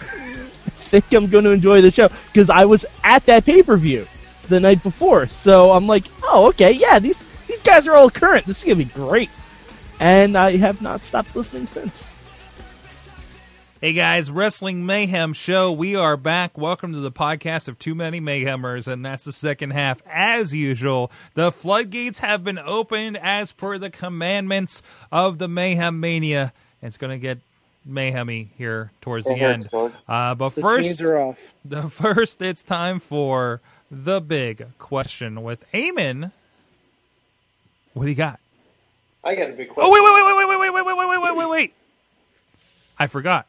I think I'm going to enjoy the show because I was at that pay per view the night before. So I'm like, oh, okay, yeah, these these guys are all current. This is gonna be great. And I have not stopped listening since. Hey guys, Wrestling Mayhem Show. We are back. Welcome to the podcast of Too Many Mayhemers, and that's the second half. As usual, the floodgates have been opened as per the commandments of the Mayhem Mania. It's going to get mayhemy here towards the Go end. Uh, but The first, are off. the first, it's time for the big question with Eamon. What do you got? I got a big question. Oh wait, wait, wait, wait, wait, wait, wait, wait, wait, wait, wait, wait, wait. I forgot.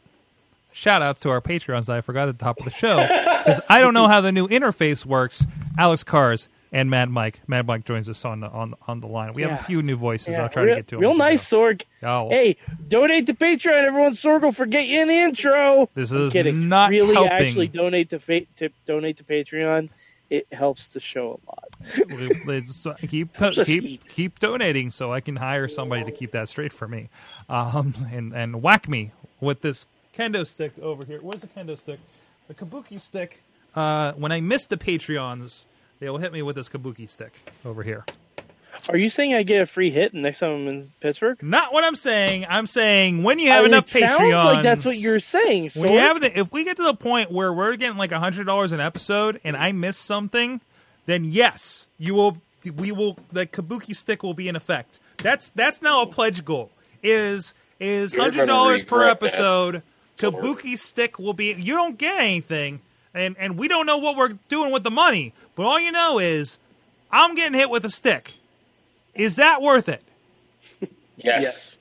Shout out to our Patreons that I forgot at the top of the show because I don't know how the new interface works. Alex Cars and Mad Mike. Mad Mike joins us on the on on the line. We have a few new voices. Yeah, I'll try real, to get to them. Real as nice, Sorg. Oh, Hey, donate to Patreon. Everyone, Sorg will forget you in the intro. this I'm is kidding. not really helping. actually donate to, fa- to donate to Patreon. It helps the show a lot. It's- keep keep eat. keep donating so I can hire somebody to keep that straight for me, um, and and whack me with this kendo stick over here. Where's the kendo stick? The kabuki stick. Uh, when I miss the Patreons, they will hit me with this kabuki stick over here. Are you saying I get a free hit next time I'm in Pittsburgh? Not what I'm saying. I'm saying when you have Uh, enough it Patreons. sounds like that's what you're saying. When you have the, if we get to the point where we're getting like hundred dollars an episode, and I miss something, then yes, you will. We will. The kabuki stick will be in effect. That's that's now a pledge goal. Is is hundred dollars per regret that. episode? Kabuki stick will be. You don't get anything, and and we don't know what we're doing with the money. But all you know is, I'm getting hit with a stick. Is that worth it? Yes.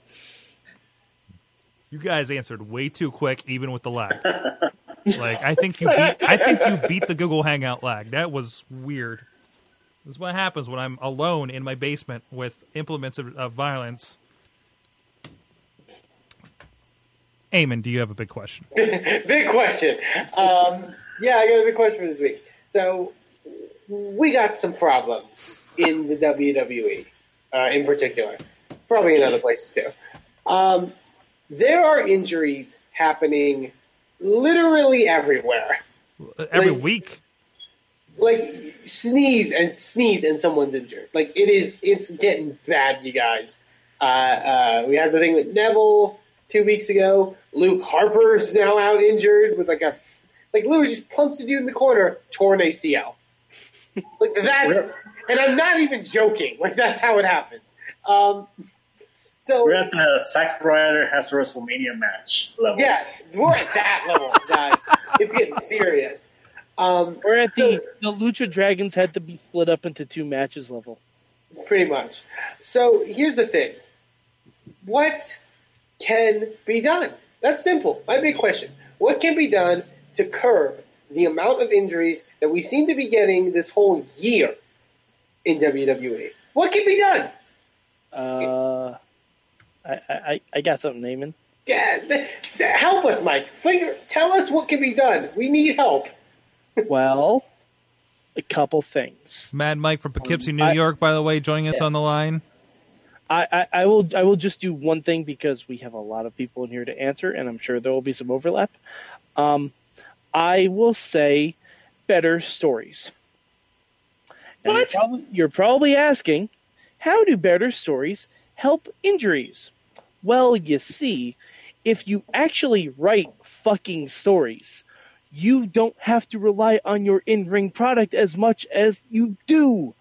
You guys answered way too quick, even with the lag. like I think you, beat, I think you beat the Google Hangout lag. That was weird. This is what happens when I'm alone in my basement with implements of, of violence. Eamon, do you have a big question? big question. Um, yeah, I got a big question for this week. So we got some problems in the WWE, uh, in particular, probably in other places too. Um, there are injuries happening literally everywhere. Every Like- week, Like sneeze and sneeze and someone's injured. Like it is, it's getting bad, you guys. Uh, uh, we had the thing with Neville two weeks ago. Luke Harper's now out injured with like a like literally just punched a dude in the corner, torn ACL. Like that's, and I'm not even joking. Like that's how it happened. Um, so We're at the Zack Ryder has a WrestleMania match level. Yes, we're at that level, guys. It's getting serious. Um, We're at so- the the Lucha Dragons had to be split up into two matches level. Pretty much. So here's the thing. What can be done? That's simple. My big question. What can be done to curb the amount of injuries that we seem to be getting this whole year in WWE? What can be done? Uh, I, I I got something, Eamon. Yeah, help us, Mike. Figure, tell us what can be done. We need help. Well, a couple things. Mad Mike from Poughkeepsie, New I- York, by the way, joining us on the line. I, I, I will I will just do one thing because we have a lot of people in here to answer, and I'm sure there will be some overlap. Um, I will say better stories. And You're probably, you're probably asking, how do better stories help injuries? Well, you see, if you actually write fucking stories, you don't have to rely on your in-ring product as much as you do.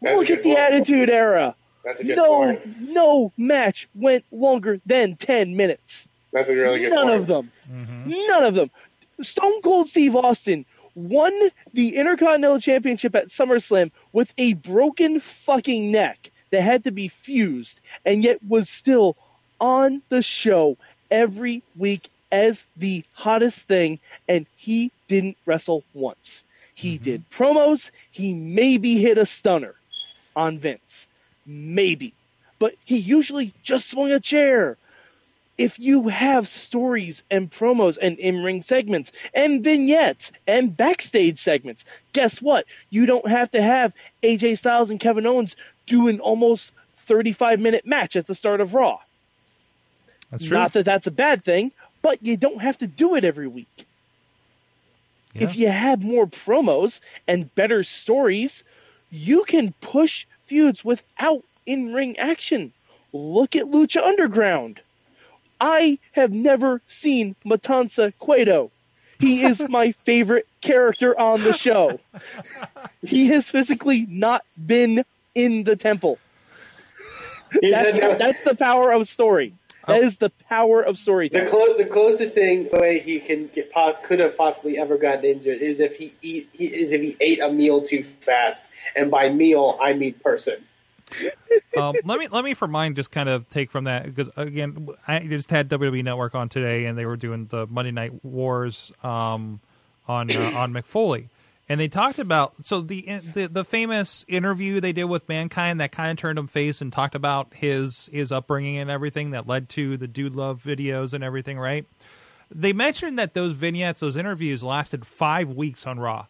That's Look at the point. Attitude Era. That's a good no, point. no match went longer than ten minutes. That's a really good None point. of them. Mm-hmm. None of them. Stone Cold Steve Austin won the Intercontinental Championship at SummerSlam with a broken fucking neck that had to be fused, and yet was still on the show every week as the hottest thing, and he didn't wrestle once. He mm-hmm. did promos. He maybe hit a stunner on Vince. Maybe. But he usually just swung a chair. If you have stories and promos and in ring segments and vignettes and backstage segments, guess what? You don't have to have AJ Styles and Kevin Owens do an almost 35 minute match at the start of Raw. That's true. Not that that's a bad thing, but you don't have to do it every week. If you have more promos and better stories, you can push feuds without in ring action. Look at Lucha Underground. I have never seen Matanza Cueto. He is my favorite character on the show. He has physically not been in the temple. That's, that's the power of story. That is the power of The, storytelling. clo- the closest thing the way he can get, po- could have possibly ever gotten injured is if he eat he, is if he ate a meal too fast, and by meal I mean person. um, let me let me for mine just kind of take from that because again I just had WWE Network on today and they were doing the Monday Night Wars um, on uh, on Mick Foley and they talked about so the, the the famous interview they did with Mankind that kind of turned him face and talked about his his upbringing and everything that led to the Dude Love videos and everything right. They mentioned that those vignettes, those interviews lasted five weeks on Raw.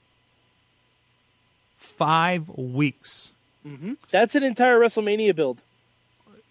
Five weeks. Mm-hmm. That's an entire WrestleMania build.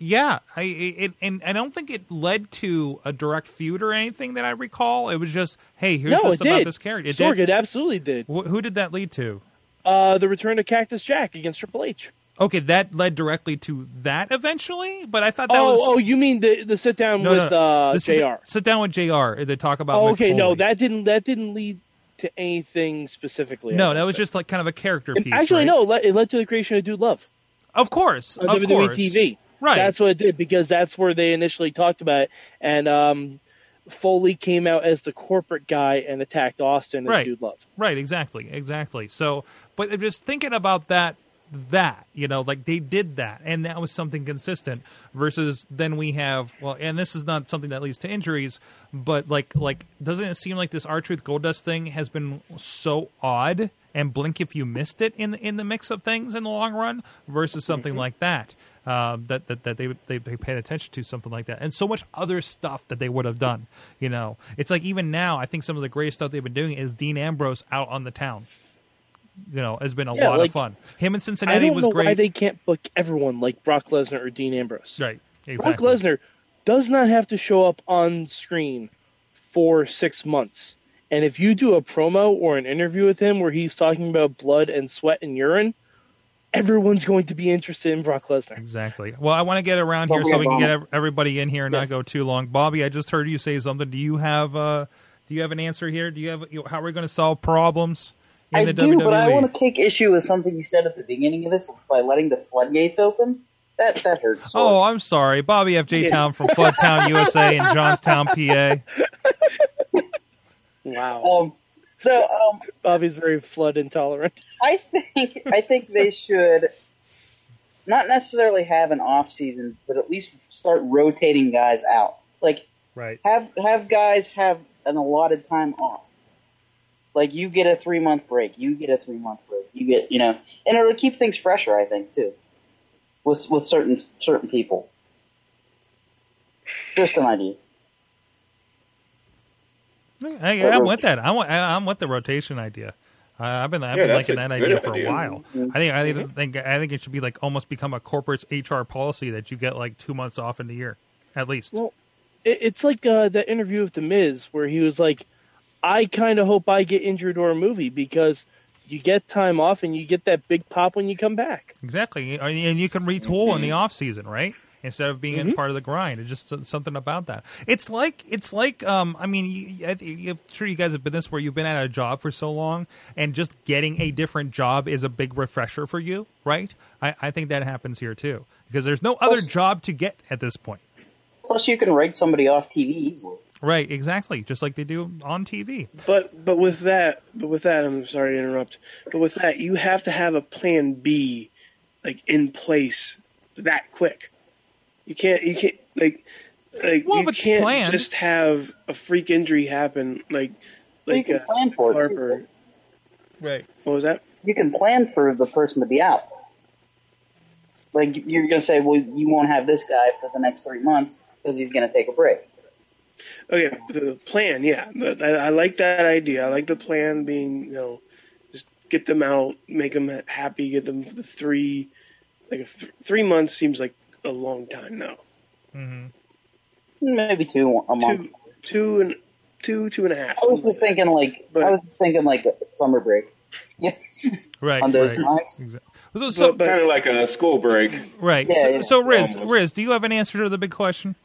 Yeah, I it, and I don't think it led to a direct feud or anything that I recall. It was just, hey, here's no, this about did. this character. It Sorg, did. it absolutely did. Wh- who did that lead to? Uh, the return of Cactus Jack against Triple H. Okay, that led directly to that eventually, but I thought that oh, was oh, you mean the the sit down no, with no, uh, The JR Sit down with JR They talk about. Oh, okay, no, that didn't that didn't lead to anything specifically. No, that was think. just like kind of a character And piece. Actually, right? no, it led, it led to the creation of Dude Love Of course, on of WWE course. TV. Right. That's what it did because that's where they initially talked about it. And um, Foley came out as the corporate guy and attacked Austin as Right. Dude Love. Right, exactly, exactly. So, but just thinking about that, that you know, like they did that, and that was something consistent. Versus then we have well, and this is not something that leads to injuries, but like, like doesn't it seem like this R Truth Goldust thing has been so odd and blink if you missed it in the, in the mix of things in the long run versus something like that. Um, that, that that they, they they paid attention to something like that, and so much other stuff that they would have done. You know, it's like even now, I think some of the greatest stuff they've been doing is Dean Ambrose out on the town. You know, has been a Yeah, lot like, of fun. Him in I Cincinnati don't was know great. why they can't book everyone like Brock Lesnar or Dean Ambrose. right, Brock. Lesnar does not have to show up on screen for six months. And if you do a promo or an interview with him where he's talking about blood and sweat and urine, everyone's going to be interested in Brock Lesnar. Exactly. Well, I want to get around here so we can get everybody in here and not go too long. Bobby, I just heard you say something. Do you have uh, do you have an answer here? Do you have you, how are we going to solve problems in I the do, WWE? but I want to take issue with something you said at the beginning of this by letting the floodgates open. That that hurts. Oh, I'm sorry, Bobby FJ Town from Floodtown, USA, in Johnstown, PA. Wow. Um, so um, Bobby's very flood intolerant. I think I think they should not necessarily have an off season, but at least start rotating guys out. Like Right. have have guys have an allotted time off. Like you get a three month break, you get a three month break, you get you know, and it'll keep things fresher. I think too, with with certain certain people. Just an idea. I, I'm with that. I want. I- I'm with the rotation idea. Uh, I've been. I've Yeah, been liking that good idea for a idea. while. I think. I think, think. I think it should be like almost become a corporate HR policy that you get like two months off in the year, at least. Well, it, it's like uh, that interview with The Miz where he was like, I kind of hope I get injured or a movie because you get time off and you get that big pop when you come back. Exactly, and and you can retool in the off season, right? Instead of being Mm-hmm. in part of the grind, it's just something about that. It's like it's like um, I mean, you, I, think- I'm sure you guys have been this where you've been at a job for so long, and just getting a different job is a big refresher for you, right? I, I think that happens here too because there's no other Plus- job to get at this point. Plus, you can write somebody off TV easily. Right, exactly, just like they do on TV. But but with that, but with that, I'm sorry to interrupt. But with that, you have to have a plan B, like in place, that quick. You can't you can't like like Well, you can't planned- just have a freak injury happen like Well, you like can uh, plan for it. Harper. Right. What was that? You can plan for the person to be out. Like you're going to say, well, you won't have this guy for the next three months because he's going to take a break. Okay, the plan, yeah. I, I like that idea. I like the plan being, you know, just get them out, make them happy, get them the three, like th- three months seems like a long time now. hmm Maybe two a month. Two, two and two, two and a half. I was just thinking like I was thinking like a summer break. Yeah. Right. On those right. lines. Exactly. So, so, kind of like a school break. right. Yeah, so, yeah. so Rizz, Almost. Rizz, do you have an answer to the big question?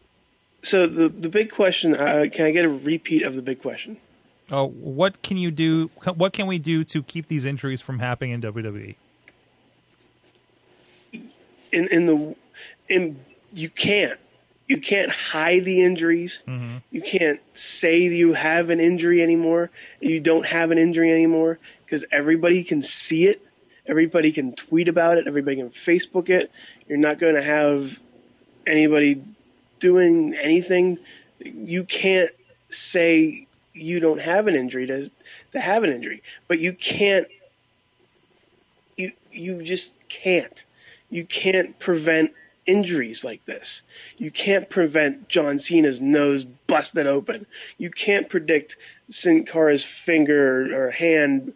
So the the big question, uh, can I get a repeat of the big question? Oh, what can you do? What can we do to keep these injuries from happening in? WWE? In in the in you can't you can't hide the injuries. Mm-hmm. You can't say you have an injury anymore. You don't have an injury anymore because everybody can see it. Everybody can tweet about it. Everybody can Facebook it. You're not going to have anybody doing anything. You can't say you don't have an injury to to have an injury, but you can't. You you just can't. You can't prevent injuries like this. You can't prevent John Cena's nose busted open. You can't predict Sin Cara's finger or hand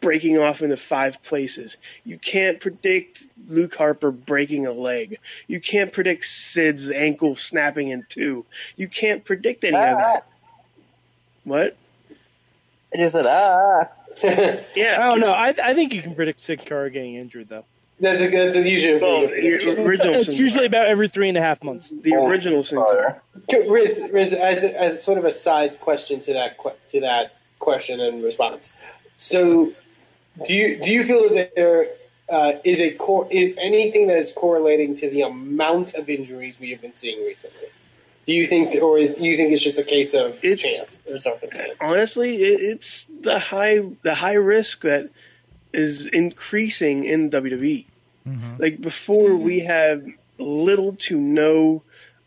breaking off into five places. You can't predict Luke Harper breaking a leg. You can't predict Sid's ankle snapping in two. You can't predict any of that. What? I just said ah. yeah. I don't know. I I think you can predict Sin Cara getting injured though. That's a that's a usually. Well, the original It's, it's usually about every three and a half months. The original Sin Cara. Okay, Rizz, Rizz as, as sort of a side question to that to that question and response. So, do you do you feel that there uh, is a cor- is anything that is correlating to the amount of injuries we have been seeing recently? Do you think, or do you think it's just a case of chance or circumstance? honestly, it, it's the high the high risk that is increasing in WWE. Like before, we had little to no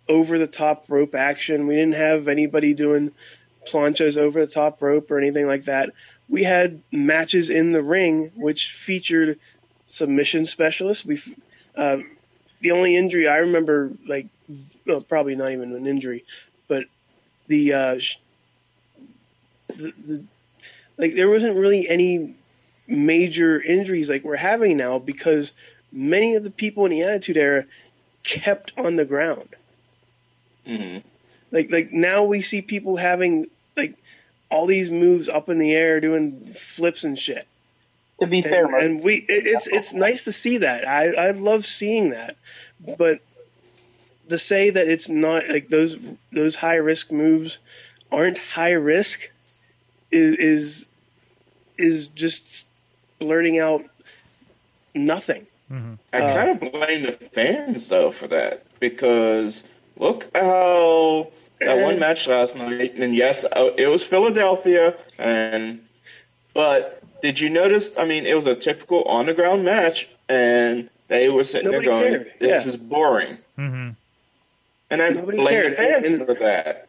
over the top rope action. We didn't have anybody doing planchas over the top rope or anything like that. We had matches in the ring which featured submission specialists. We uh, the only injury I remember, like well, probably not even an injury, but the uh, the, the like there wasn't really any major injuries like we're having now because many of the people in the Attitude Era kept on the ground. Mm-hmm. Like like now we see people having like all these moves up in the air doing flips and shit. To be and, fair, Mark, and we it, it's it's nice to see that. I I love seeing that, but to say that it's not like those those high risk moves aren't high risk is is is just blurting out nothing. I Uh, kind of blame the fans though for that because look how that one match last night, and yes, uh, it was Philadelphia, and but did you notice? I mean, it was a typical on the ground match, and they were sitting Nobody there going, cared, "This yeah. is boring," Mm-hmm. and I Nobody blame cared, the fans and- for that.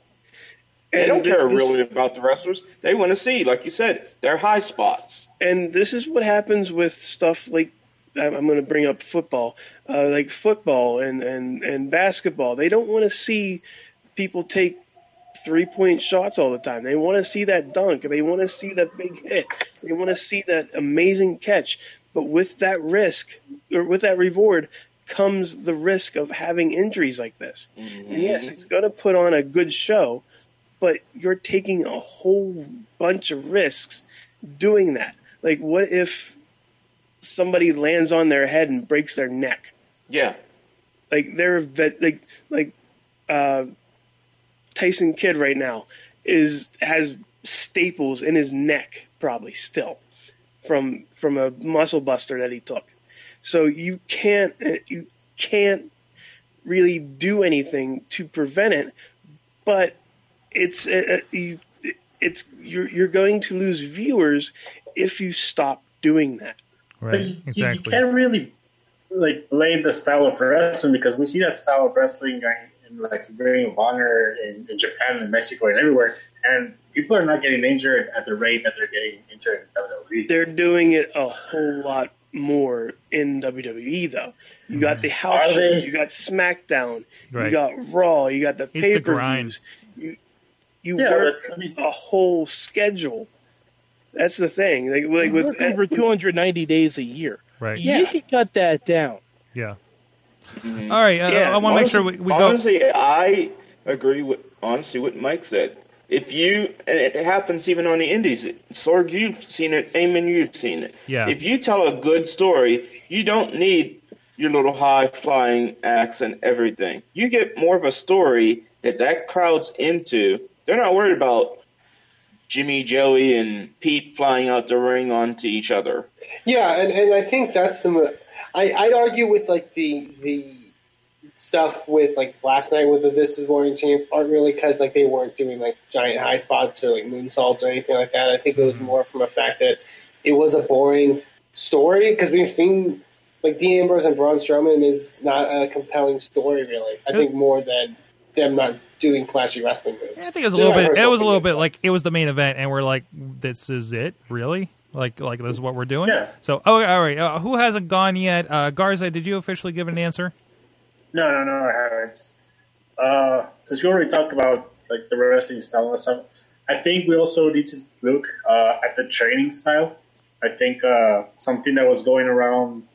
They don't care this- really about the wrestlers. They want to see, like you said, their high spots. and this is what happens with stuff like I'm, I'm going to bring up football, uh, like football and and and basketball. They don't want to see people take three point shots all the time. They want to see that dunk. They want to see that big hit. They want to see that amazing catch. But with that risk or with that reward comes the risk of having injuries like this. And yes, it's going to put on a good show, but you're taking a whole bunch of risks doing that. Like, what if somebody lands on their head and breaks their neck? Yeah, Like, they're vet, like like uh, Tyson Kidd right now is has staples in his neck probably still from from a muscle buster that he took. So you can't you can't really do anything to prevent it, but it's uh, you, it's you're you're going to lose viewers if you stop doing that. But you, you- you can't really like blame the style of wrestling because we see that style of wrestling going in like Ring of Honor in, in Japan and Mexico and everywhere, and people are not getting injured at the rate that they're getting injured in WWE. They're doing it a whole lot more in WWE though. You got mm-hmm. the house shows, you got SmackDown, Right. you got Raw, you got the It's pay per views. You you Yeah, work I mean- a whole schedule. That's the thing. Like, like with work over 290 days a year. Right. Yeah. You can cut that down. Yeah. All right. Uh, Yeah, I want to make sure honestly- we, we go. Honestly, I agree with honestly what Mike said. If you, and it happens even on the indies. Sorg, you've seen it. Eamon, you've seen it. Yeah. If you tell a good story, you don't need your little high flying acts and everything. You get more of a story that that crowd's into. They're not worried about Jimmy, Joey, and Pete flying out the ring onto each other. Yeah, and, and I think that's the. mo- I I'd argue with like the the stuff with like last night with the This Is Morning Champs aren't really because like they weren't doing like giant high spots or like moonsaults or anything like that. I think it was mm-hmm. more from a fact that it was a boring story because we've seen like Dean Ambrose and Braun Strowman is not a compelling story really. I think more than them not doing flashy wrestling moves. I think it was a little bit. It was a little bit like it was the main event, and we're like, "This is it, really? Like, like this is what we're doing?" Yeah. So, oh, all right. Uh, who hasn't gone yet? Uh, Garza, did you officially give an answer? No, no, no, I haven't. Uh, since we already talked about like the wrestling style and stuff, I think we also need to look uh, at the training style. I think uh, something that was going around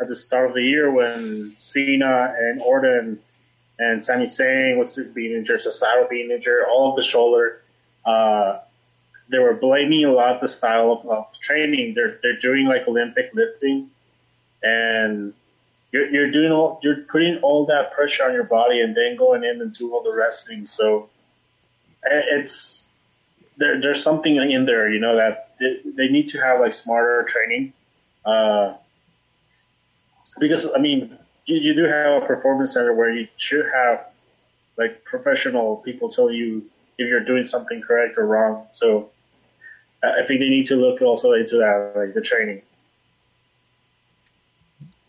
at the start of the year when Cena and Orton and Sami Zayn was being injured, Cesaro being injured, all of the shoulder. Uh, they were blaming a lot the style of, of training. They're they're doing like Olympic lifting, and you're, you're doing all you're putting all that pressure on your body and then going in and do all the wrestling. So eh, it's there. There's something in there, you know, that they, they need to have like smarter training. Uh, because I mean, you, you do have a performance center where you should have like professional people tell you if you're doing something correct or wrong. So I I think they need to look also into that, like the training.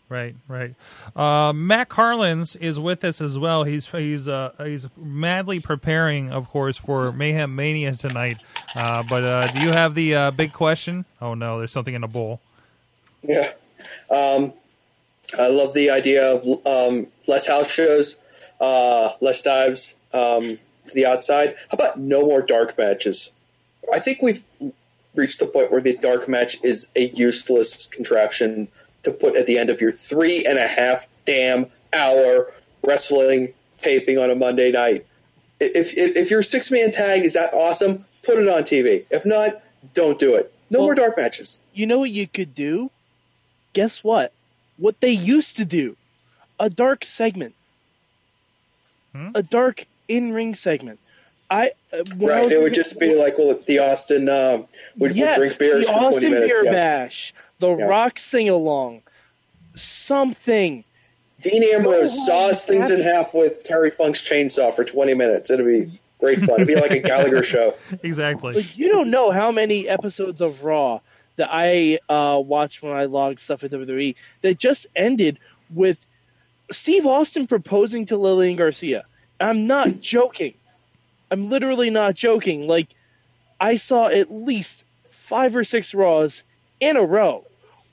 Right, right. Uh, Matt Carlins is with us as well. He's he's uh, he's madly preparing, of course, for Mayhem Mania tonight. Uh, but uh, do you have the uh, big question? Oh no, there's something in the bowl. Yeah. Um, I love the idea of um, less house shows, uh, less dives um, to the outside. How about no more dark matches? I think we've reached the point where the dark match is a useless contraption to put at the end of your three and a half damn hour wrestling taping on a Monday night. If, if, if your six man tag is that awesome, put it on TV. If not, don't do it. No more dark matches. You know what you could do? Guess what? What they used to do. A dark segment. A dark in ring segment. I uh, when I Right, was it would looking- just be like well, the Austin um, would, would yes, drink beers the for Austin twenty minutes. Beer yeah. Bash, the Yeah. Rock sing along, something. Dean Ambrose So saws things in half with Terry Funk's chainsaw for twenty minutes. It'd be great fun. It'd be like a Gallagher show. Exactly. Like you don't know how many episodes of Raw that I uh, watched when I logged stuff at WWE that just ended with Steve Austin proposing to Lillian Garcia. I'm not joking. I'm literally not joking. Like I saw at least five or six Raws in a row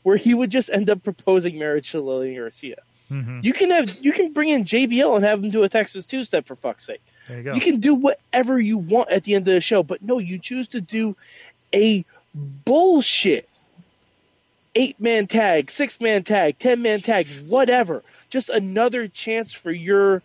where he would just end up proposing marriage to Lillian Garcia. Mm-hmm. You can have you can bring in JBL and have him do a Texas two step for fuck's sake. You. You can do whatever you want at the end of the show, but no, you choose to do a bullshit eight man tag, six man tag, ten man tag, whatever. Just another chance for your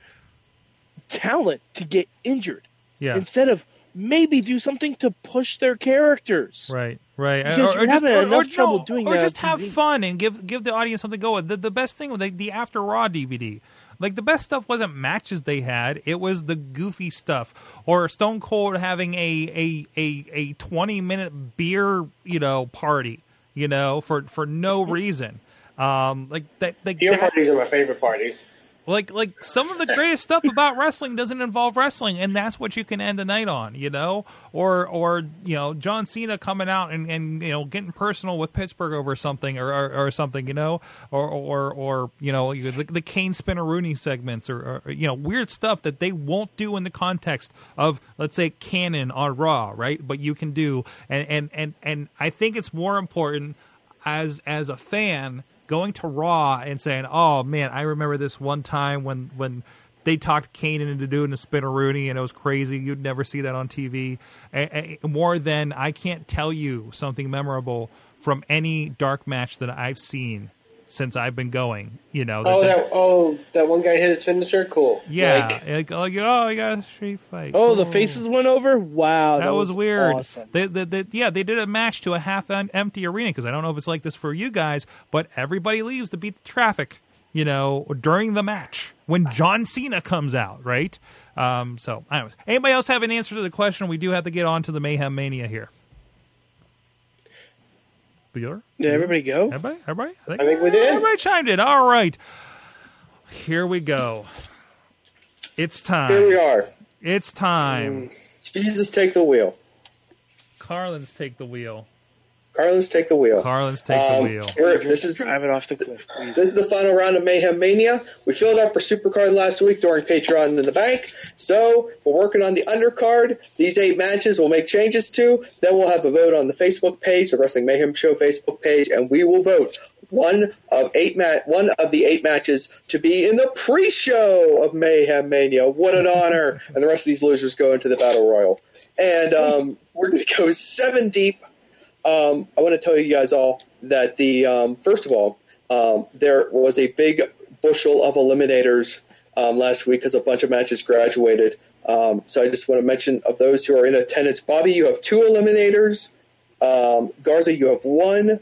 talent to get injured Yeah. instead of maybe do something to push their characters. Right, right. Because or, you're or just, having or, or, trouble no, doing or just have TV. fun and give give the audience something to go with. The, the best thing with the, the After Raw DVD, like the best stuff wasn't matches they had; it was the goofy stuff, or Stone Cold having a a a, a twenty minute beer you know party, you know, for for no reason. Um, like that. Like Beer that, parties are my favorite parties. Like like some of the greatest stuff about wrestling doesn't involve wrestling, and that's what you can end the night on, you know. Or or you know John Cena coming out and, and you know getting personal with Pittsburgh over something or or, or something, you know. Or or or you know the, the Kane Spinneroonie segments or, or you know weird stuff that they won't do in the context of let's say canon on Raw, right? But you can do, and and and and I think it's more important as as a fan going to Raw and saying, "Oh man, I remember this one time when when they talked Kane into doing the spinneroonie and it was crazy. You'd never see that on TV." A- a- more than I can't tell you something memorable from any dark match that I've seen since I've been going. You know, Oh, that oh that one guy hit his finisher. Cool. yeah, Like, like, like, oh, you got a street fight. Oh, the faces went over. Wow, that, was, weird. Awesome. They, they, they, yeah, they did a match to a half empty arena because I don't know if it's like this for you guys, but everybody leaves to beat the traffic. You know, during the match when John Cena comes out, right? Um, so, anyways, anybody else have an answer to the question? We do have to get on to the Mayhem Mania here. Bueller? Did everybody go? Everybody? Everybody? I think we did. Everybody chimed in. All right. Here we go. It's time. Here we are. It's time. Mm. Jesus, take the wheel. Carlin's take the wheel. Carlin's take the wheel. Carlin's take Um, the wheel. this is Drive it off the cliff, please. This is the final round of Mayhem Mania. We filled up our supercard last week during Patreon in the bank, so we're working on the undercard. These eight matches we'll make changes to. Then we'll have a vote on the Facebook page, the Wrestling Mayhem Show Facebook page, and we will vote one of eight ma- one of the eight matches to be in the pre-show of Mayhem Mania. What an honor! and the rest of these losers go into the Battle Royal. And um, we're going to go seven deep. Um, I want to tell you guys all that the um, first of all, um, there was a big bushel of eliminators um, last week because a bunch of matches graduated. Um, so I just want to mention of those who are in attendance. Bobby, you have two eliminators. Um, Garza, you have one.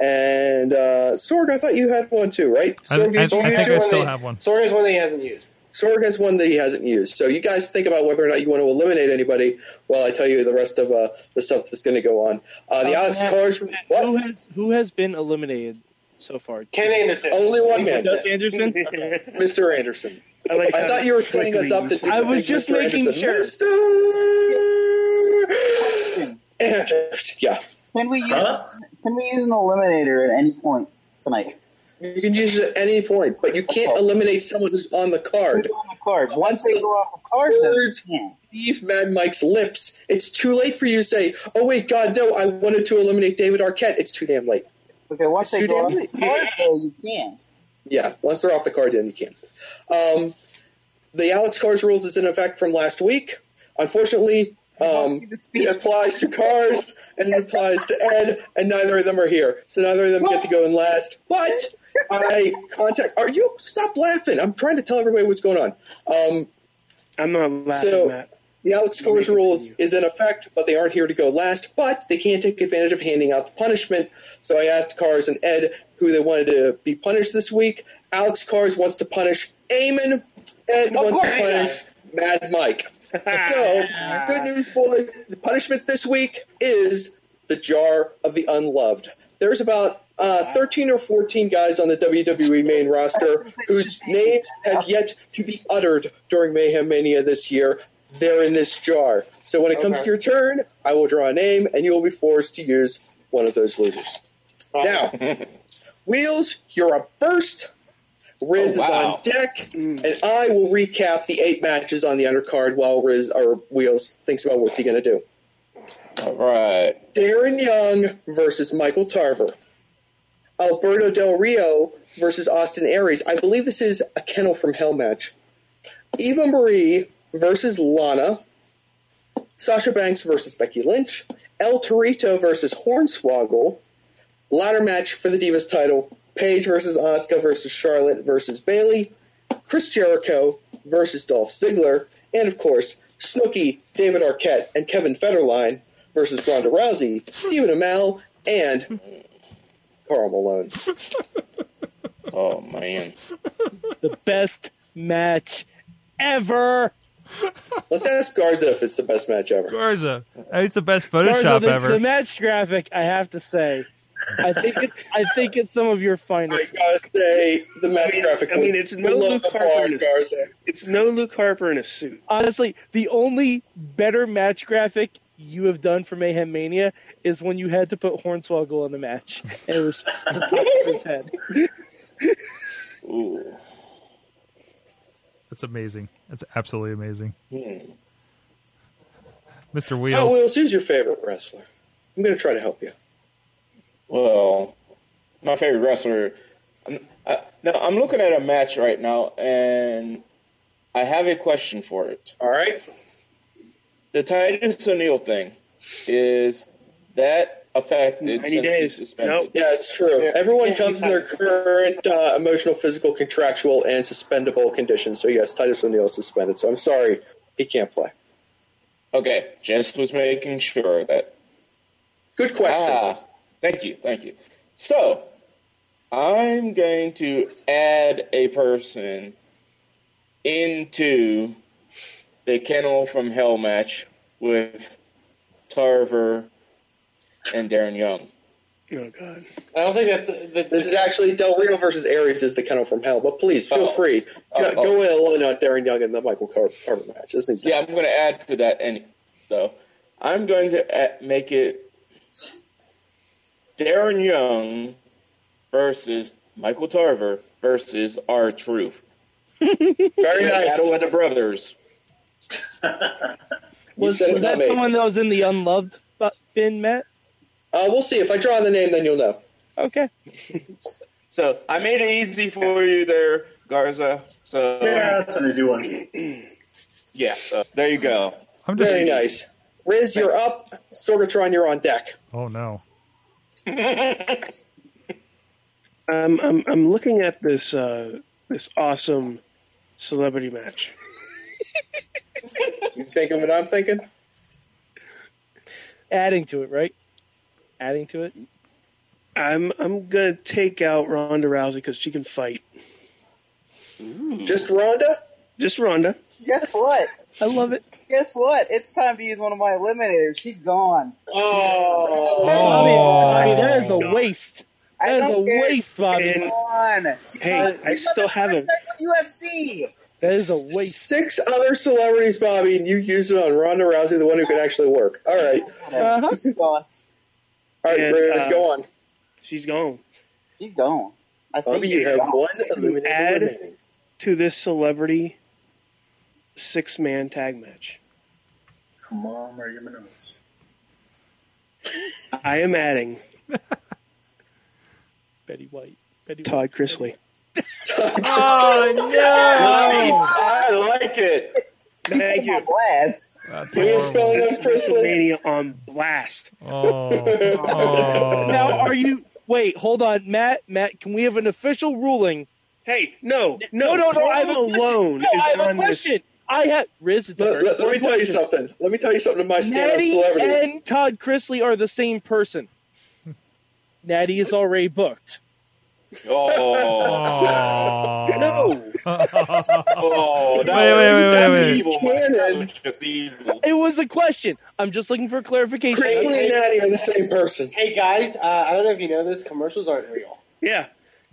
And uh, Sorg, I thought you had one too, right? I, I, Sorg, you- I you think two I are still have one. Sorg is one that he hasn't used. Sorg has one that he hasn't used. So you guys think about whether or not you want to eliminate anybody while I tell you the rest of uh, the stuff that's going to go on. Uh, the Uh, Alex Matt, Cars. Who What? has who has been eliminated so far? Ken Anderson. Only one man. Does Anderson? Mr. Anderson. I, like I thought you were setting us up to quickly do I was just Mr. making Anderson. sure. Mr. Anderson. Yeah. Can we use Huh? can we use an eliminator at any point tonight? You can use it at any point, but you can't eliminate someone who's on the card. Who's on the card? Once they go off the card, Words leave Mad Mike's lips. It's too late for you to say, "Oh wait, God, no! I wanted to eliminate David Arquette." It's too damn late. Okay, once they go off the card, though, you can. Yeah, once they're off the card, then you can. Um, the Alex Cars rules is in effect from last week. Unfortunately, um, it applies to Cars and it applies to Ed, and neither of them are here, so neither of them get to go in last. But I contact. Are you stop laughing? I'm trying to tell everybody what's going on. Um, I'm not laughing, So- Matt. the Alex Cars rules is in effect, but they aren't here to go last. But they can't take advantage of handing out the punishment. So I asked Cars and Ed who they wanted to be punished this week. Alex Cars wants to punish Eamon. Ed Of wants to punish Mad Mike. So, good news, boys. The punishment this week is the jar of the unloved. There's about uh, 13 or 14 guys on the WWE main roster whose names have yet to be uttered during Mayhem Mania this year. They're in this jar. So when it comes Okay. to your turn, I will draw a name, and you will be forced to use one of those losers. Now, Wheels, you're up first. Rizz Oh, is on deck, and I will recap the eight matches on the undercard while Rizz or Wheels thinks about what's he going to do. All right. Darren Young versus Michael Tarver. Alberto Del Rio versus Austin Aries. I believe this is a Kennel from Hell match. Eva Marie versus Lana. Sasha Banks versus Becky Lynch. El Torito versus Hornswoggle. Ladder match for the Divas title. Paige versus Asuka versus Charlotte versus Bayley. Chris Jericho versus Dolph Ziggler. And of course, Snooki, David Arquette, and Kevin Federline versus Ronda Rousey, Stephen Amell, and Karl Malone. Oh man. The best match ever. Let's ask Garza if it's the best match ever. Garza, it's the best Garza, Photoshop the, ever. the match graphic, I have to say, I think it, I think it's some of your finest. I finest. gotta say, the match graphic I mean, it's no Luke Harper bar, in a- Garza. It's no Luke Harper in a suit. Honestly, the only better match graphic you have done for Mayhem Mania is when you had to put Hornswoggle in the match, and it was just the top of his head. Ooh. That's amazing. That's absolutely amazing. Hmm. Mr. Oh, Wheels. Who's your favorite wrestler? I'm gonna try to help you. Well, my favorite wrestler. I'm, I, now I'm looking at a match right now, and I have a question for it. All right. The Titus O'Neil thing is that affected 90 since days. he's suspended? Nope. Yeah, it's true. Yeah, Everyone yeah, comes in their current uh, emotional, physical, contractual, and suspendable conditions. So yes, Titus O'Neil is suspended. So I'm sorry, he can't play. Okay, just was making sure that. Good question. Ah, thank you, thank you. So, I'm going to add a person into the Kennel from Hell match with Tarver and Darren Young. Oh God. I don't think that's the, the, This is actually Del Rio versus Aries is the kennel from hell. But please feel Oh. free to Oh, oh. go in alone on Darren Young and the Michael Car- Carver match. This needs to Yeah, I'm going to add to that any though. I'm going to make it Darren Young versus Michael Tarver versus R Truth. Very nice. Battle of the Brothers. You Was, said was that me. someone that was in the unloved bu- bin, Matt? Uh, we'll see. If I draw the name, then you'll know. Okay. So I made it easy for you there, Garza. So Yeah, that's an easy one. yeah, so there you go. I'm just. Very nice. Rizz, you're up. Sorgatron, you're on deck. Oh no. Um, I'm I'm looking at this uh, this awesome celebrity match. You thinking what I'm thinking? Adding to it, right? Adding to it. I'm I'm gonna take out Ronda Rousey because she can fight. Just Ronda? Just Ronda. Guess what? I love it. Guess what? It's time to use one of my eliminators. She's gone. oh, Bobby, Bobby, that is a oh God. waste. I That is a care. waste, Bobby. And- Gone. Hey, I still have a UFC. That is a waste. Six other celebrities, Bobby, and you use it on Ronda Rousey, the one who can actually work. All right. Uh-huh. She's gone. All right, And, Rizz, uh, go on. she's gone. She's gone. I think Bobby, you have gone. one eliminator add- remaining. To this celebrity six man tag match. Come on, Maria Menounos. I am adding Betty White. Betty White. Todd Chrisley. Oh no. I like it. Thank you. Blast. That's Can you spell horrible. it out, Chrisley? WrestleMania on blast. Oh. oh. Now, are you? Wait, hold on, Matt. Matt, can we have an official ruling? Hey, no, No, no, no, no. I'm a Karl No, is I have a on this. question. I have Rizz. It's Let, let- let me important tell you something. Let me tell you something to my stand-up Natty celebrities. and Todd Chrisley are the same person. Natty is already booked. Oh, No, oh, that Wait, wait, wait, wait, wait. evil. Cannon. Just evil. It was a question. I'm just looking for clarification. Chrisley and Natty are the same person. hey guys, uh, I don't know if you know this. Commercials aren't real. yeah.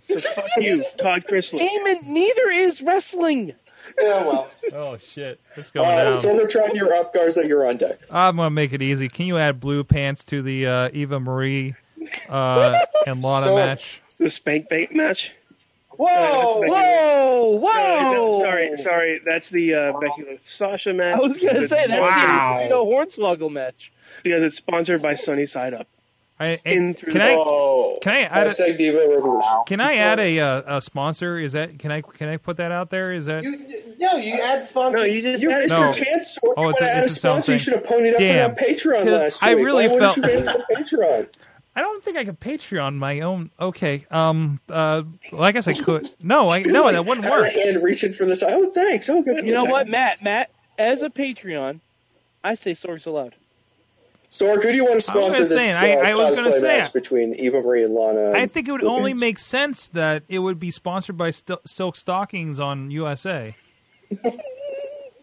So fuck you, Todd Chrisley. Damon, neither is wrestling. Yeah, well, Oh shit. Let's go Uh, down. Sorgatron, you're up. Garza, you're on deck. I'm gonna make it easy. Can you add blue pants to the uh, Eva Marie uh, and Lana Sure. match? The spank bank match. Whoa! Uh, that's Whoa, No, no, whoa! sorry, sorry. That's the uh, Becky Lynch Sasha match. I was gonna say that's Wow. the you know, Hornswoggle match. because it's sponsored by Sunny Side Up. I, In through can the- I Oh, can I add a, Diva can I add a, uh, a sponsor? Is that can I can I put that out there? Is that you, no, you add sponsors. No, you just You had missed No. your chance, Sorg. Oh, you it's a- add it's a sponsor? You should have ponied up Damn. on Patreon 'Cause last year. I week. really Why felt- you ban it on Patreon? I don't think I could Patreon my own. Okay, um, uh, well, I guess I could. No, I no, that wouldn't Out of work. hand reaching for this. Oh, thanks. Oh, good. You know what, Matt? Matt, as a Patreon, I say Sorg's allowed. Sorg, who do you want to sponsor gonna this say, I- uh, I was gonna cosplay say match between Eva Marie and Lana? I think it would only Pants? make sense that it would be sponsored by Sil- Silk Stockings on USA.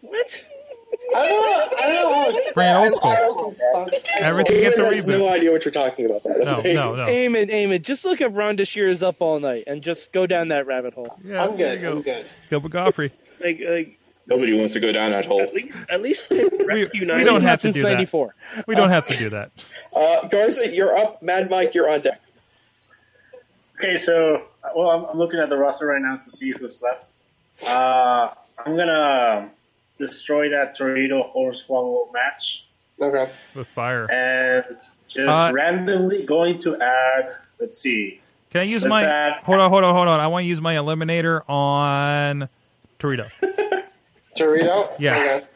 what? I don't know. I don't know how it's Bring it old school. Everything gets a Eamon has reboot. no idea what you're talking about. That No, no, no. Eamon, Eamon, just look up Ron Shears up all night and just go down that rabbit hole. Yeah, I'm good. go. I'm good. Gilbert Gottfried. Like, like Nobody wants to go down that hole. at least, at least pick Rescue we Nine. don't have to since do that. '94. We don't have to do that. Uh, Garza, you're up. Mad Mike, you're on deck. Okay, so well, I'm, I'm looking at the roster right now to see who's left. Uh, I'm gonna destroy that Torito Hornswoggle match Okay. With fire. and just Uh, randomly going to add. Let's see. Can I use Let's my? add- Hold on, hold on, hold on. I want to use my eliminator on Torito. Torito. Yes. Okay.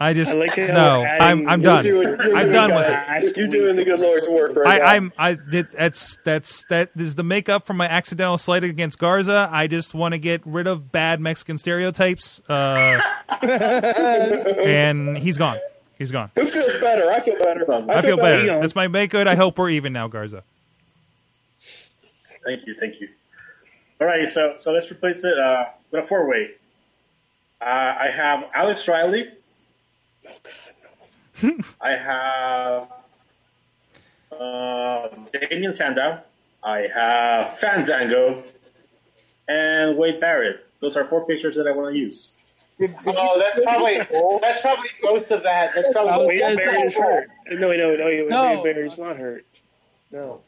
I just I like no. I'm I'm You're done. doing, you're I'm done with it. Ask You're doing the good Lord's work right now. I, I'm I did that's that's that is the makeup for my accidental slight against Garza. I just want to get rid of bad Mexican stereotypes. Uh, and he's gone. He's gone. Who feels better? I feel better. I feel better. better. That's my make good. I hope we're even now, Garza. Thank you, thank you. All right, so so let's replace it uh, with a four way. Uh, I have Alex Riley. I have uh, Damien Sandow. I have Fandango and Wade Barrett. Those are four pictures that I want to use. Oh, that's probably that's probably most of that. That's probably Wade Yeah, Barrett is hurt. No, no, no. Wade No. Barrett's not hurt. No.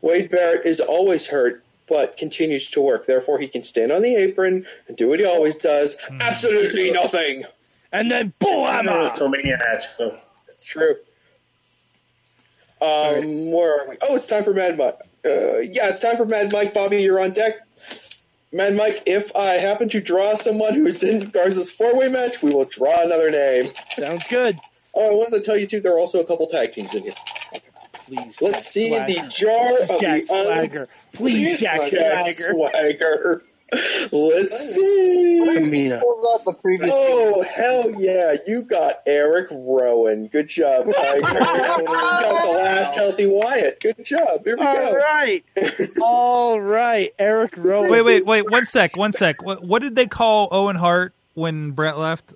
Wade Barrett is always hurt, but continues to work. Therefore, he can stand on the apron and do what he always does. Absolutely nothing. And then I boom! know it's so many match, so It's true. Um, where are we? Oh, it's time for Mad Mike. Uh, yeah, it's time for Mad Mike. Bobby, you're on deck. Mad Mike, if I happen to draw someone who's in Garza's four-way match, we will draw another name. Sounds good. Oh, I wanted to tell you too. There are also a couple tag teams in here. Please. Let's see the jar of Jack the un- Swagger. Please, Jack Jack Swagger. Swagger. Let's see. Tamina. Up the previous. Oh hell yeah! You got Eric Rowan. Good job, Tiger. you got the last healthy Wyatt. Good job. Here we All go. right. All right. Eric Rowan. Wait, wait, wait. One sec. One sec. What, what did they call Owen Hart when Bret left?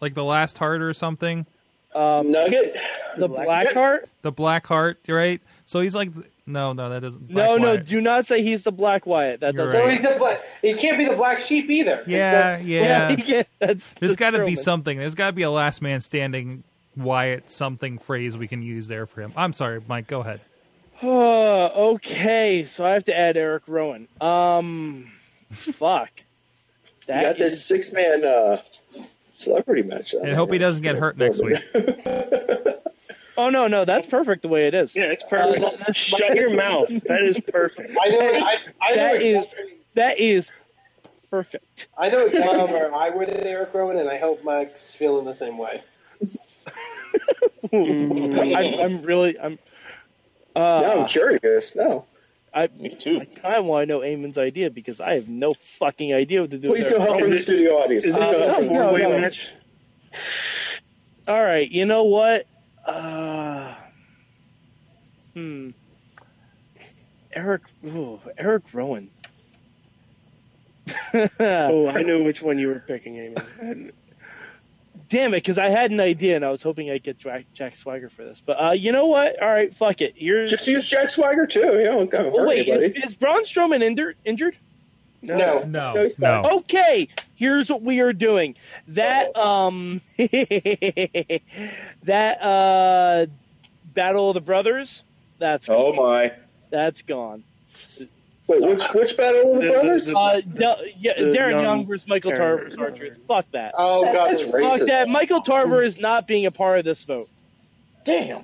Like the last heart or something? Um, Nugget. the Blackheart? The Black Heart, right? So he's like, no, no, that doesn't. No, Black no. Wyatt. Do not say he's the Black Wyatt. That You're doesn't. So right. he's the black. He can't be the black sheep either. Yeah, That's- yeah. yeah, that's. There's that's got to be something. There's got to be a last man standing Wyatt something phrase we can use there for him. I'm sorry, Mike. Go ahead. Oh, okay, so I have to add Eric Rowan. Um, fuck. You That got this six-man uh, celebrity match. And hope he doesn't get hurt next week. Oh no, no, that's perfect the way it is. Yeah, it's perfect. Uh, Shut your mouth. That is perfect. I know. I, I know That is exactly, that is perfect. I know exactly um, where I would at Eric Rowan, and I hope Mike's feeling the same way. I'm, I'm really I'm. Uh, no, Uh, I'm curious. No, I Me too. I kind of want to know Eamon's idea because I have no fucking idea what to do. please with go help Rowan. in the studio audience. Is Please it uh, a no, no, four-way no. match? All right, you know what? Uh, hmm. Eric, ooh, Eric Rowan. Oh, I know which one you were picking, Amy. Damn it, because I had an idea and I was hoping I'd get Jack, Swagger for this. But uh, you know what? All right, fuck it. Here's. Just use Jack Swagger too. You know, don't oh, wait, is, is Braun Strowman injured? Injured? No. No, No, no. Okay, here's what we are doing. That um, that uh, Battle of the Brothers. That's Oh my. that's gone. Wait, which which battle of the The- brothers? the- Uh, no, yeah, the Darren young Young versus Michael Tarver. Tarver versus R-Truth. Fuck that. Oh God. That's Fuck racist. that. Michael Tarver is not being a part of this vote. Damn.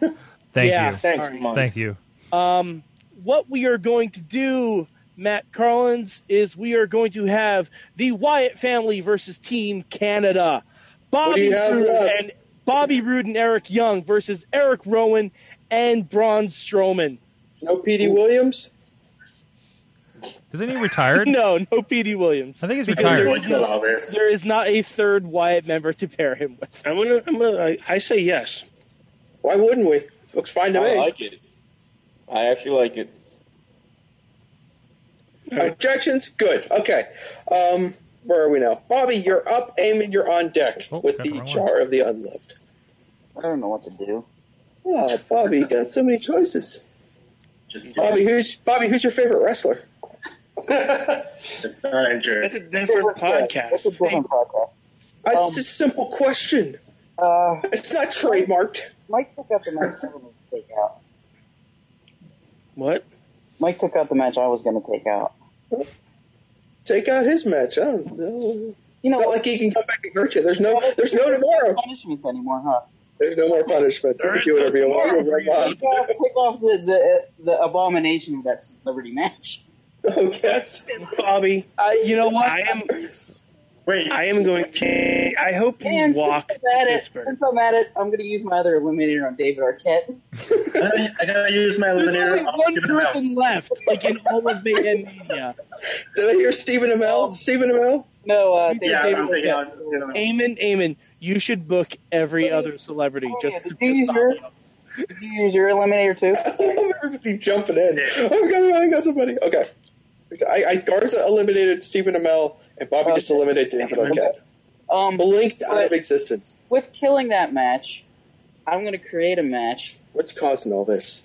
Thank Yeah. you. Thanks, Mike. Thank you. Um, what we are going to do, Matt Carlins, is we are going to have the Wyatt family versus Team Canada. What do you Bobby have Roode and Bobby Roode and Eric Young versus Eric Rowan and Braun Strowman. No Petey Williams. Isn't he retired? No, no Petey Williams. I think he's Because retired. there is no- there is not a third Wyatt member to pair him with. I'm gonna. I'm gonna. I, I say yes. Why wouldn't we? Looks fine to I me. like it. I actually like it. Objections? Good. Okay. Um, where are we now? Bobby, you're up. Eamon, you're on deck Oh, with the the wrong jar of the unloved. I don't know what to do. Oh, Bobby, you got so many choices. Just Bobby, who's Bobby? Who's your favorite wrestler? it's not injured. That's a different podcast. That's a different podcast. Uh, Um, it's a simple question. Uh, It's not trademarked. Mike took out the match I was going to take out. What? Mike took out the match I was going to take out. Take out his match. I don't know. You know, it's not like he can come back and hurt you. There's no, there's no tomorrow. There's no more punishments anymore, huh? There's no more punishment. You can do whatever you want. You're right, Bob. Take off, take off the, the the abomination of that celebrity match. Okay. Bobby, Uh, you know what? I am. Wait, I am going to. I hope you And walk since I'm at to it, since I'm at it, I'm going to use my other eliminator on David Arquette. I gotta, use my There's eliminator. only one Stephen Amell. person left, like in all of Mayhem Media. Did I hear Stephen Amell? Stephen Amell? No, uh, David, Yeah, David I'm Arquette. on Stephen Eamon, Eamon, you should book every other celebrity Oh, just yeah, to did you use your- Bobby off. Did you use your eliminator too? Everybody jumping in. Oh, I got, I got somebody. Okay. I, I Garza eliminated Stephen Amell, and Bobby just eliminated David Arquette. Um, Blinked out of existence. with killing that match, I'm going to create a match. What's causing all this?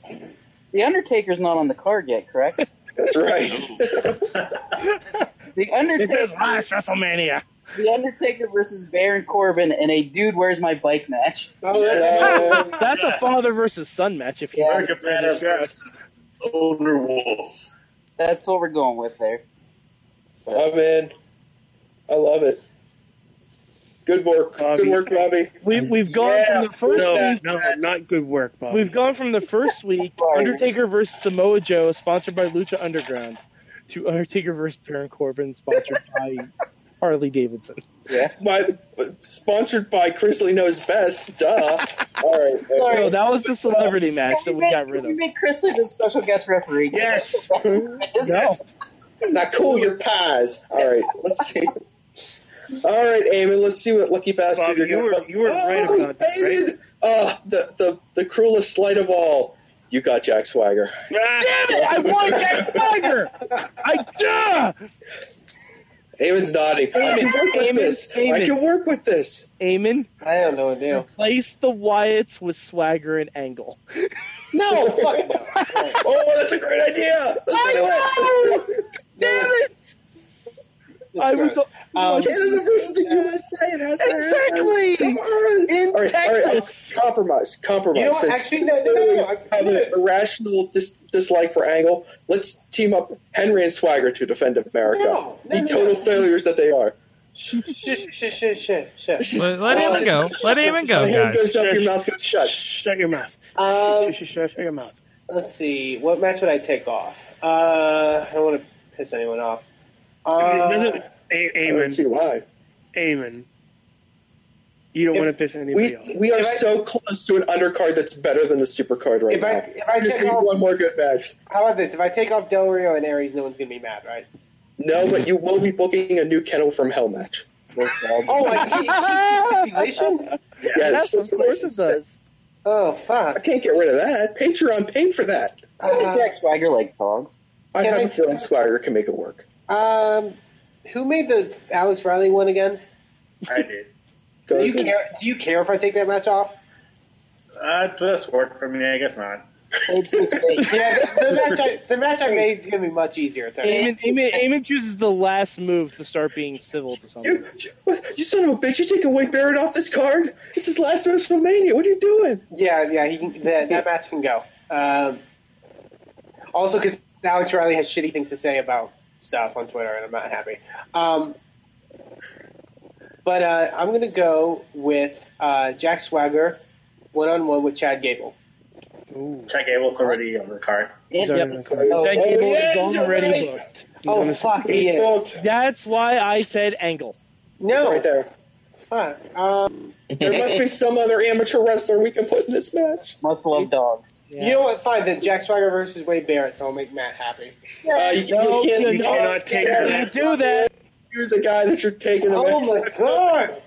The Undertaker's not on the card yet, correct? That's right. The Undertaker, last WrestleMania. the Undertaker versus Baron Corbin in a dude where's my bike match. Oh, that's, Uh, That's a father versus son match. If you Yeah. want to Banner versus Older Wolf. That's what we're going with there. I'm in. I love it. Good work. Bobby. Good work, Bobby. We, we've gone Yeah. from the first No, week. no, not good work, Bobby. We've gone from the first week, Undertaker versus Samoa Joe, sponsored by Lucha Underground, to Undertaker versus Baron Corbin, sponsored by Harley Davidson. Yeah, My, sponsored by Chrisley Knows Best. Duh. All right. Sorry. No, that was the celebrity match that we got rid We of. made Chrisley the special guest referee. Yes. No. Not cool, your pies. All right, let's see. All right, Eamon, let's see what lucky bastard Bobby, you're you gonna were- you were oh, right about that, Eamon! Oh, the, the, the cruelest slight of all. You got Jack Swagger. Damn it! I want Jack Swagger! I duh! Eamon's nodding. I can work with Eamon, this. I Eamon. can work with this. Eamon, I don't know what to do. replace the Wyatts with Swagger and Angle. No, fuck no. Oh, that's a great idea. Let's do it. Damn it! I was the, Um, Canada versus the USA. It has to. Exactly. Come on. In all right, all right. Texas. I'll compromise. Compromise. You know what? Since Actually, no, no, no, no. I have an irrational dis- dislike for Angle. Let's team up Henry and Swagger to defend America. No, no, the no, total no. failures that they are. Shh, shh, shh, shh, shh, shh. Let, let him go. Let him go, guys. goes up, your mouth goes shut. Shut your mouth. Um, Shut, shut, shut your mouth. let's see. What match would I take off? Uh, I don't want to piss anyone off. it Uh, doesn't. A- I don't see Amen. why. Amen. You don't If- want to piss anybody We off. we are If I- so close to an undercard that's better than the supercard right If I- now. if I just take need off- one more good match. how about this? If I take off Del Rio and Aries, no one's gonna be mad, right? No, but you will be booking a new Kennel from Hell match. Oh, I keep stipulation. Yeah, Yes, it's of course it does. Oh, I can't get rid of that. Patreon paid for that. I think Uh, Jack Swagger like dogs. I have I- a feeling Swagger can make it work. Um, who made the Alex Riley one again? I did. Do you care? Do you care if I take that match off? Uh, it's less work for me. I guess not. It's his. Yeah, the, the match I the match I made is gonna be much easier. To Eamon, Eamon, Eamon chooses the last move to start being civil to someone. You, you, you son of a bitch! You taking Wade Barrett off this card? This is last WrestleMania. What are you doing? Yeah, yeah, he can, that, that match can go. Um, also, because Alex Riley has shitty things to say about stuff on Twitter, and I'm not happy. Um, but uh, I'm going to go with uh, Jack Swagger one on one with Chad Gable. Chad Gable's already on the card. He's Yep. already the card. Oh, Jack oh, Gable yes, is already right. booked. Oh, fuck, he is. booked. That's why I said Angle. No, Right there. fuck. Um, There must be some other amateur wrestler we can put in this match. Must love dogs. Yeah. You know what? Fine, then Jack Swagger versus Wade Barrett, so I'll make Matt happy. Uh, you, No, you can't, you you cannot take You that. do that. use a guy that you're taking the Oh match. my god!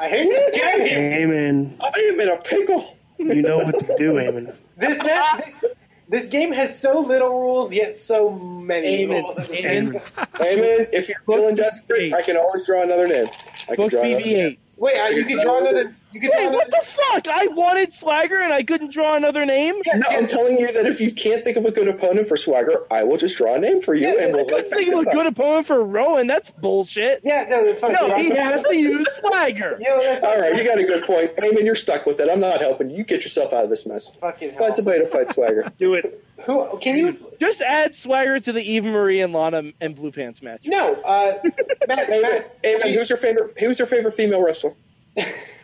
I hate this game. Amen. I am in a pickle. You know what to do, Amen. This match, this, This game has so little rules, yet so many Amen. rules. Amen. Amen. If you're feeling desperate, I can always draw another name. I can Book draw another name. BB-8. Wait, uh, you can draw another. You could Wait, what the fuck? I wanted Swagger and I couldn't draw another name. No, I'm telling you that if you can't think of a good opponent for Swagger, I will just draw a name for you, Yeah, and I we'll I couldn't think of a good opponent for Rowan. That's bullshit. Yeah, no, that's fine. No, he has to use Swagger. You know, that's All right, you got a good point. Eamon, you're stuck with it. I'm not helping you. You get yourself out of this mess. Fucking hell. Find somebody to fight Swagger. Do it. Who can you? Just add Swagger to the Eva Marie and Lana and Blue Pants match. No, uh, Matt. Eamon, Matt, Eamon, who's your favorite? Who's your favorite female wrestler?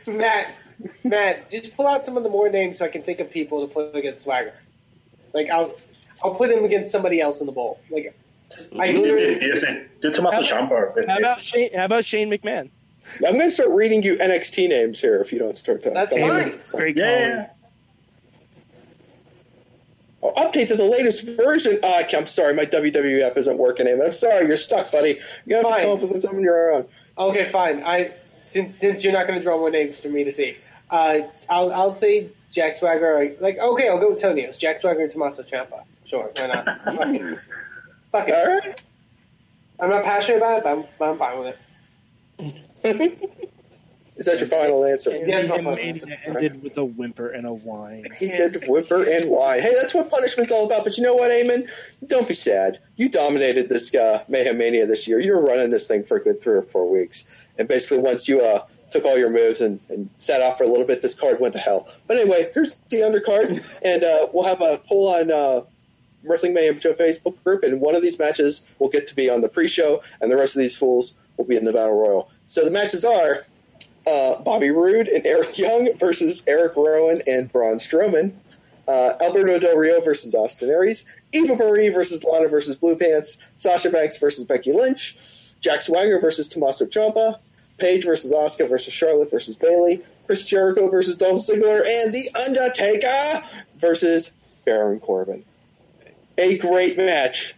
Matt, Matt, just pull out some of the more names so I can think of people to put against Swagger. Like I'll, I'll put him against somebody else in the bowl. Like I literally. Listen, do Tommaso Ciampa. How about Shane? How about Shane McMahon? I'm going to start reading you NXT names here if you don't start talking. That's fine. Great Yeah, call. yeah, yeah. Oh, update to the latest version. Uh, I'm sorry, my WWE app isn't working, Eamon. I'm sorry, you're stuck, buddy. You have Fine. to come up with something on your own. Okay, fine. I since since you're not going to draw more names for me to see, uh, I'll I'll say Jack Swagger. Like okay, I'll go with Tonyos. Jack Swagger and Tommaso Ciampa. Sure, why not? Fuck it. Fuck it. All right. I'm not passionate about it, but I'm, but I'm fine with it. Is that your final answer? Yeah, it's my And final answer. ended with a whimper and a whine. He did whimper and whine. Hey, that's what punishment's all about. But you know what, Eamon? Don't be sad. You dominated this uh, Mayhem Mania this year. You were running this thing for a good three or four weeks. And basically, once you uh, took all your moves and, and sat off for a little bit, this card went to hell. But anyway, here's the undercard. And uh, we'll have a poll on uh, Wrestling Mayhem Show Facebook group. And one of these matches will get to be on the pre show, and the rest of these fools will be in the Battle Royal. So the matches are uh, Bobby Roode and Eric Young versus Eric Rowan and Braun Strowman. Uh, Alberto Del Rio versus Austin Aries. Eva Marie versus Lana versus Blue Pants. Sasha Banks versus Becky Lynch. Jack Swagger versus Tommaso Ciampa. Paige versus Asuka versus Charlotte versus Bayley. Chris Jericho versus Dolph Ziggler. And The Undertaker versus Baron Corbin. A great match.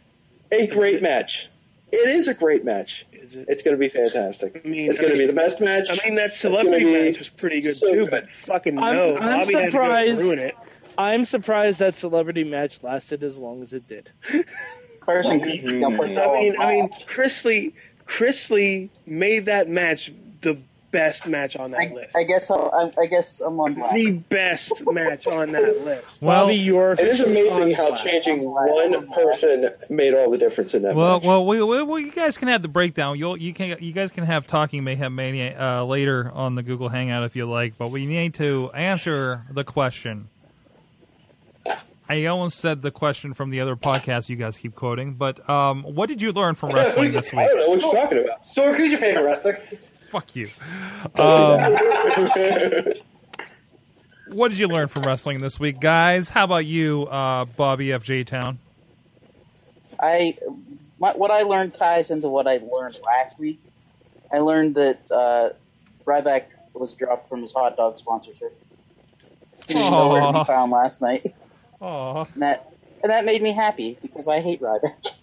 A great match. It is a great match. Is it? It's going to be fantastic. I mean, it's going to be the best match. I mean, that celebrity match was pretty good so too, good. but fucking I'm- no, I'm Bobby had to go surprised- ruin it. I'm surprised that celebrity match lasted as long as it did. Carson Casey got put I mean, I mean, off. Chrisley, Chris Lee made that match the best match on that I, list. I guess I'll, I, I guess I'm on black. the best match on that list. Well, Bobby, you're It is amazing how black. changing one person made all the difference in that Well, match. well, we, we, well, you guys can have the breakdown. You'll, you can, you guys can have talking mayhem mania uh, later on the Google Hangout if you like. But we need to answer the question. I almost said the question from the other podcast you guys keep quoting, but um, what did you learn from wrestling this I week? don't know what you're talking about. So, who's your favorite wrestler? Fuck you. Um, what did you learn from wrestling this week, guys? How about you, uh, Bobby FJ Town? I my, what I learned ties into what I learned last week. I learned that uh, Ryback was dropped from his hot dog sponsorship. He was nowhere to Aw. be found last night, Aw. and that and that made me happy because I hate Ryback.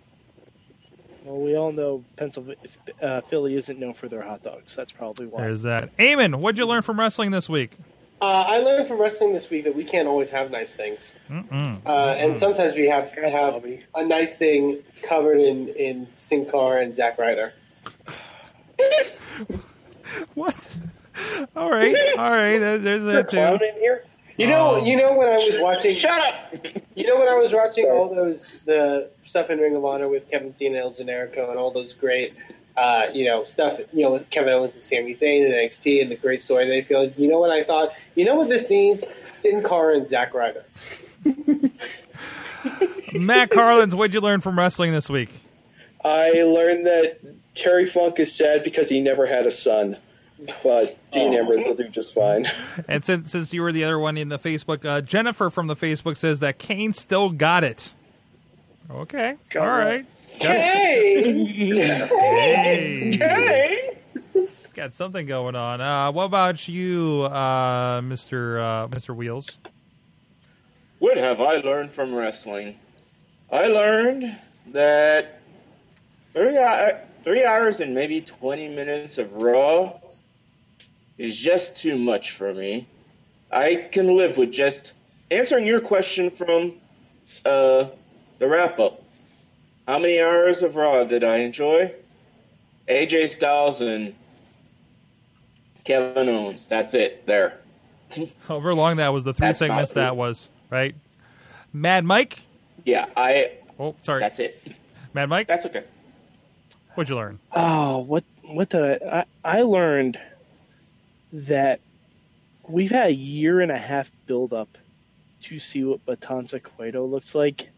Well, we all know Pennsylvania, uh, Philly isn't known for their hot dogs. That's probably why. There's that. Eamon, what'd you learn from wrestling this week? Uh, I learned from wrestling this week that we can't always have nice things, Mm-mm. uh, and sometimes we have have a nice thing covered in in Sin Cara and Zack Ryder. What? All right, all right. There, there's Is there a that clown too. in here? You know, you know when I was watching. Shut up! You know when I was watching all those the stuff in Ring of Honor with Kevin Steen, and El Generico, and all those great, uh, you know, stuff. You know, with Kevin Owens and Sami Zayn and NXT and the great story they feel. You know what I thought? You know what this needs? Sin Cara and Zack Ryder. Matt Carlins, what'd you learn from wrestling this week? I learned that Terry Funk is sad because he never had a son, but Dean Oh. Ambrose will do just fine. And since since you were the other one in the Facebook, uh, Jennifer from the Facebook says that Kane still got it. Okay, Got all what? right. Hey, Hey, hey. he's got something going on. Uh, what about you, uh, Mister uh, Mister Wheels? What have I learned from wrestling? I learned that three, three hours and maybe 20 minutes of Raw is just too much for me. I can live with just answering your question from uh, the wrap up. How many hours of Raw did I enjoy? AJ Styles and Kevin Owens. That's it. There. However long that was, the three That's segments that was, right? Mad Mike? Yeah, I. Oh, sorry. That's it. Mad Mike? That's okay. What'd you learn? Oh, what what did I, I I learned that we've had a year and a half build up to see what Matanza Cueto looks like,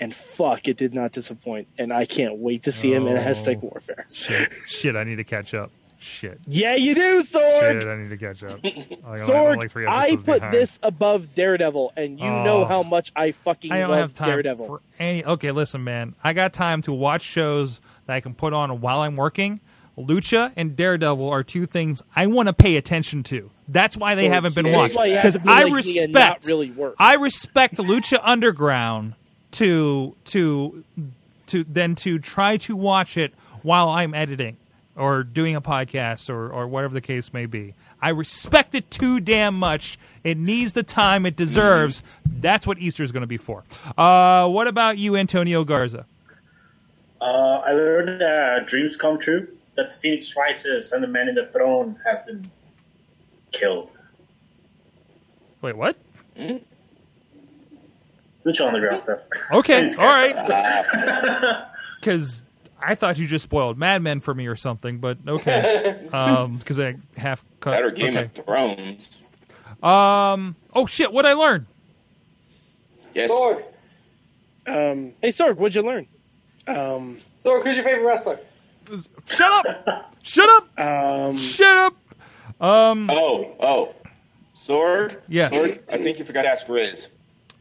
and fuck, it did not disappoint, and I can't wait to see him in Oh. Aztec Warfare. Shit. Shit, I need to catch up. Shit. Yeah, you do, Sorg. Shit, I need to catch up. Like, I'm Sorg, like three I put behind. this above Daredevil, and you oh. know Oh. how much I fucking I don't love have time Daredevil. for any. Okay, listen, man. I got time to watch shows that I can put on while I'm working. Lucha and Daredevil are two things I want to pay attention to. That's why they So haven't been watched. why you have Because be I like me and not respect, really work. I respect Lucha Underground to to to then to try to watch it while I'm editing or doing a podcast or or whatever the case may be. I respect it too damn much. It needs the time it deserves. That's what Easter is going to be for. Uh, what about you, Antonio Garza? Uh, I learned that dreams come true. That the Phoenix Rises and the Man in the Throne have been killed. Wait, what? Lucha Underground stuff. Okay, all right. Because I thought you just spoiled Mad Men for me or something, but okay. Because I half cut. Better Game okay. of Thrones. Um. Oh shit! What I learned? Yes. Sorg. Um, hey, Sorg, what'd you learn? Um, Sorg, who's your favorite wrestler? Shut up! Shut up! Um, Shut up! Um. Oh, oh. Sword? Yes. Sword? I think you forgot to ask Rizz.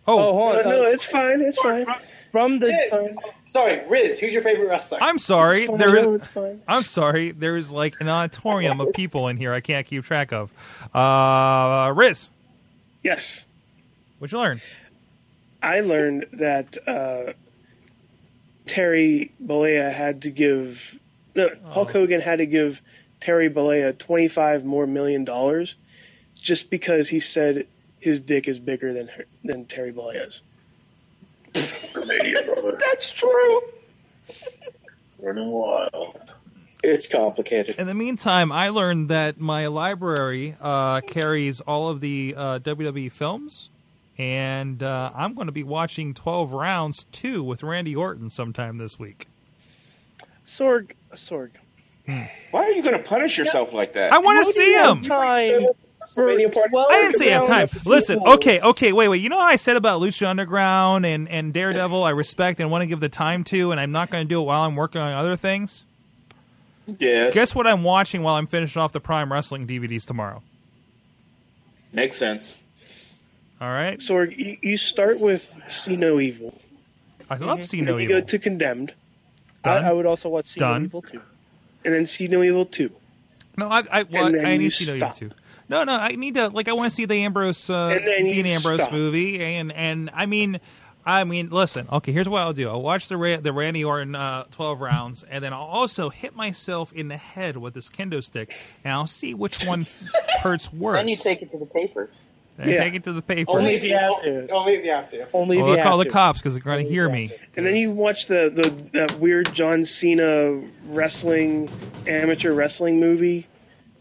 Oh, hold no, on. no, it's fine. It's fine. From the Rizz. Sorry, Rizz, who's your favorite wrestler? I'm sorry. It's fine. There No, fine. I'm sorry. There is like an auditorium of people in here. I can't keep track of. Uh, Rizz, Yes, what'd you learn? I learned that uh, Terry Bollea had to give no, Hulk Hogan had to give Terry Bollea twenty five more million dollars just because he said his dick is bigger than her, than Terry Bollea's. That's true. Running wild. It's complicated. In the meantime, I learned that my library uh, carries all of the uh, WWE films, and uh, I'm going to be watching 12 Rounds 2 with Randy Orton sometime this week. Sorg, Sorg. Why are you going to punish yourself like that? I want to see you him. Time for WrestleMania part 12 I didn't say have time. Listen, okay, okay, wait, wait. You know how I said about Lucha Underground and, and Daredevil I respect and want to give the time to, and I'm not going to do it while I'm working on other things? Yes. Guess what I'm watching while I'm finishing off the Prime Wrestling DVDs tomorrow? Makes sense. All right? Sorg, you, you start with See No Evil, I love mm-hmm. See No then you Evil. go to Condemned, I, Done. I would also watch See No Evil too. and then See No Evil Two. No, I, I, well, And then I need you to see No Evil stop. too. No, no, I need to like I want to see the Ambrose, uh, And Dean Ambrose stop. movie, and and I mean, I mean, listen, okay, here's what I'll do. I'll watch the Ra- the Randy Orton uh, twelve rounds, and then I'll also hit myself in the head with this kendo stick, and I'll see which one hurts worse. Then you take it to the papers. And Yeah. take it to the paper. Only if you have to. Only if you have to. Only if Well, you I'll call have the to. cops because they're going to hear me. And then you watch the, the that weird John Cena wrestling amateur wrestling movie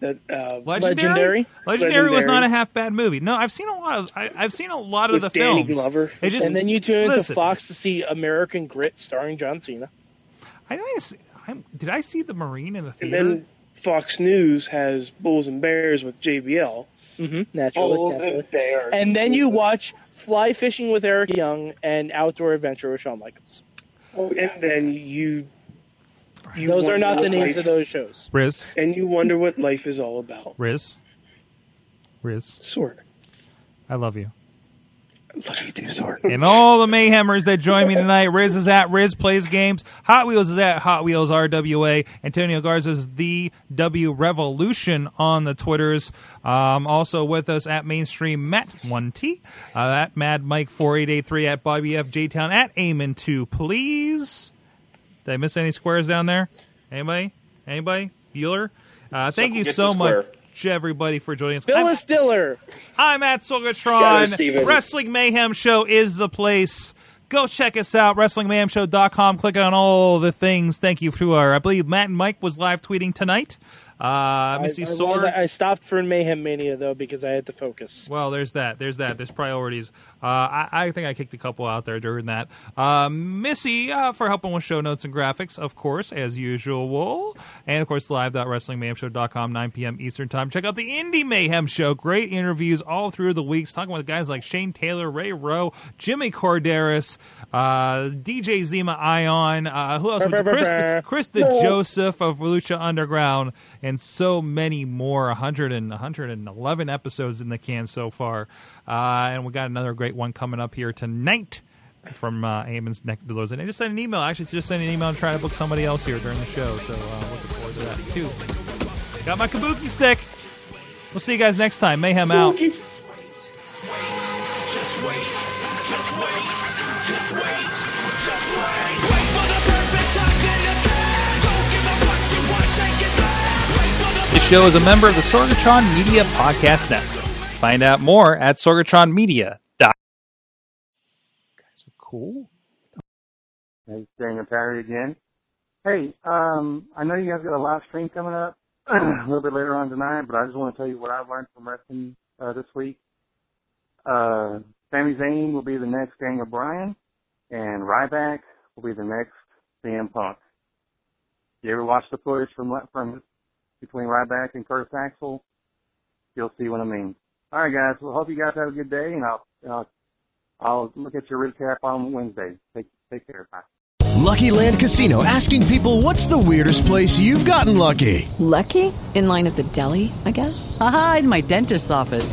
that uh, Legendary. Legendary was not a half bad movie. No, I've seen a lot of. I, I've seen a lot of With the Danny films. Glover. Just, and then you tune into Fox to see American Grit starring John Cena. I think I I'm, did I see the Marine in the theater? and then Fox News has Bulls and Bears with JBL. Mm-hmm, naturally. Bulls naturally. and bears. And then you watch Fly Fishing with Eric Young and Outdoor Adventure with Shawn Michaels. Oh, And then you, you Those are not the names life- of those shows. Rizz, And you wonder what life is all about. Rizz, Rizz. Sword. I love you. Love you too, Sword. And all the Mayhemers that join me tonight. Rizz is at Rizz Plays Games. Hot Wheels is at Hot Wheels RWA. Antonio Garza is the W Revolution on the Twitters. Um, also with us at Mainstream Matt 1T, uh, at Mad Mike 4883, at Bobby F. J Town, at Amen 2, please. Did I miss any squares down there? Anybody? Anybody? Bueller? Uh, thank Sucker you so much. square. Much, everybody, for joining us. I'm- Phyllis Diller. I'm at Shout out, Sorgatron. Steven. Wrestling Mayhem Show is the place Go check us out, WrestlingMayhemShow.com. Click on all the things. Thank you to our, I believe Matt and Mike was live tweeting tonight. Uh, I, Missy I was- Sword. I stopped for Mayhem Mania though because I had to focus. Well, there's that. There's that. There's priorities. Uh, I, I think I kicked a couple out there during that. Uh, Missy uh, for helping with show notes and graphics, of course, as usual. And, of course, live.wrestlingmayhemshow.com, 9 p.m. Eastern Time. Check out the Indie Mayhem Show. Great interviews all through the weeks, talking with guys like Shane Taylor, Ray Rowe, Jimmy Korderas, uh, DJ Zema Ion, uh, who else? Chris, brr. Chris the Joseph of Lucha Underground, and so many more. 100 and 111 episodes in the can so far. Uh, and we got another great one coming up here tonight from uh, Eamon's Neck of the Woods. And I just sent an email. Actually, just sent an email and trying to book somebody else here during the show. So uh, looking forward to that, too. Got my kabuki stick. We'll see you guys next time. Mayhem out. Just wait, just wait, just wait, just wait. Wait the perfect time, then attack. Don't give up what you want, take it back. Wait for the This show is a member of the Sorgatron Media Podcast Network. Find out more at sorgatronmedia.com. Guys are cool. Hey, Daniel Perry again. Hey, um, I know you guys got a live stream coming up a little bit later on tonight, but I just want to tell you what I've learned from wrestling uh, this week. Uh, Sami Zayn will be the next Daniel Bryan, and Ryback will be the next CM Punk. You ever watch the footage from from between Ryback and Curtis Axel? You'll see what I mean. All right, guys. Well, hope you guys have a good day, and I'll I'll, I'll look at your recap on Wednesday. Take take care. Bye. Lucky Land Casino asking people what's the weirdest place you've gotten lucky? Lucky? In line at the deli, I guess? Aha, in my dentist's office.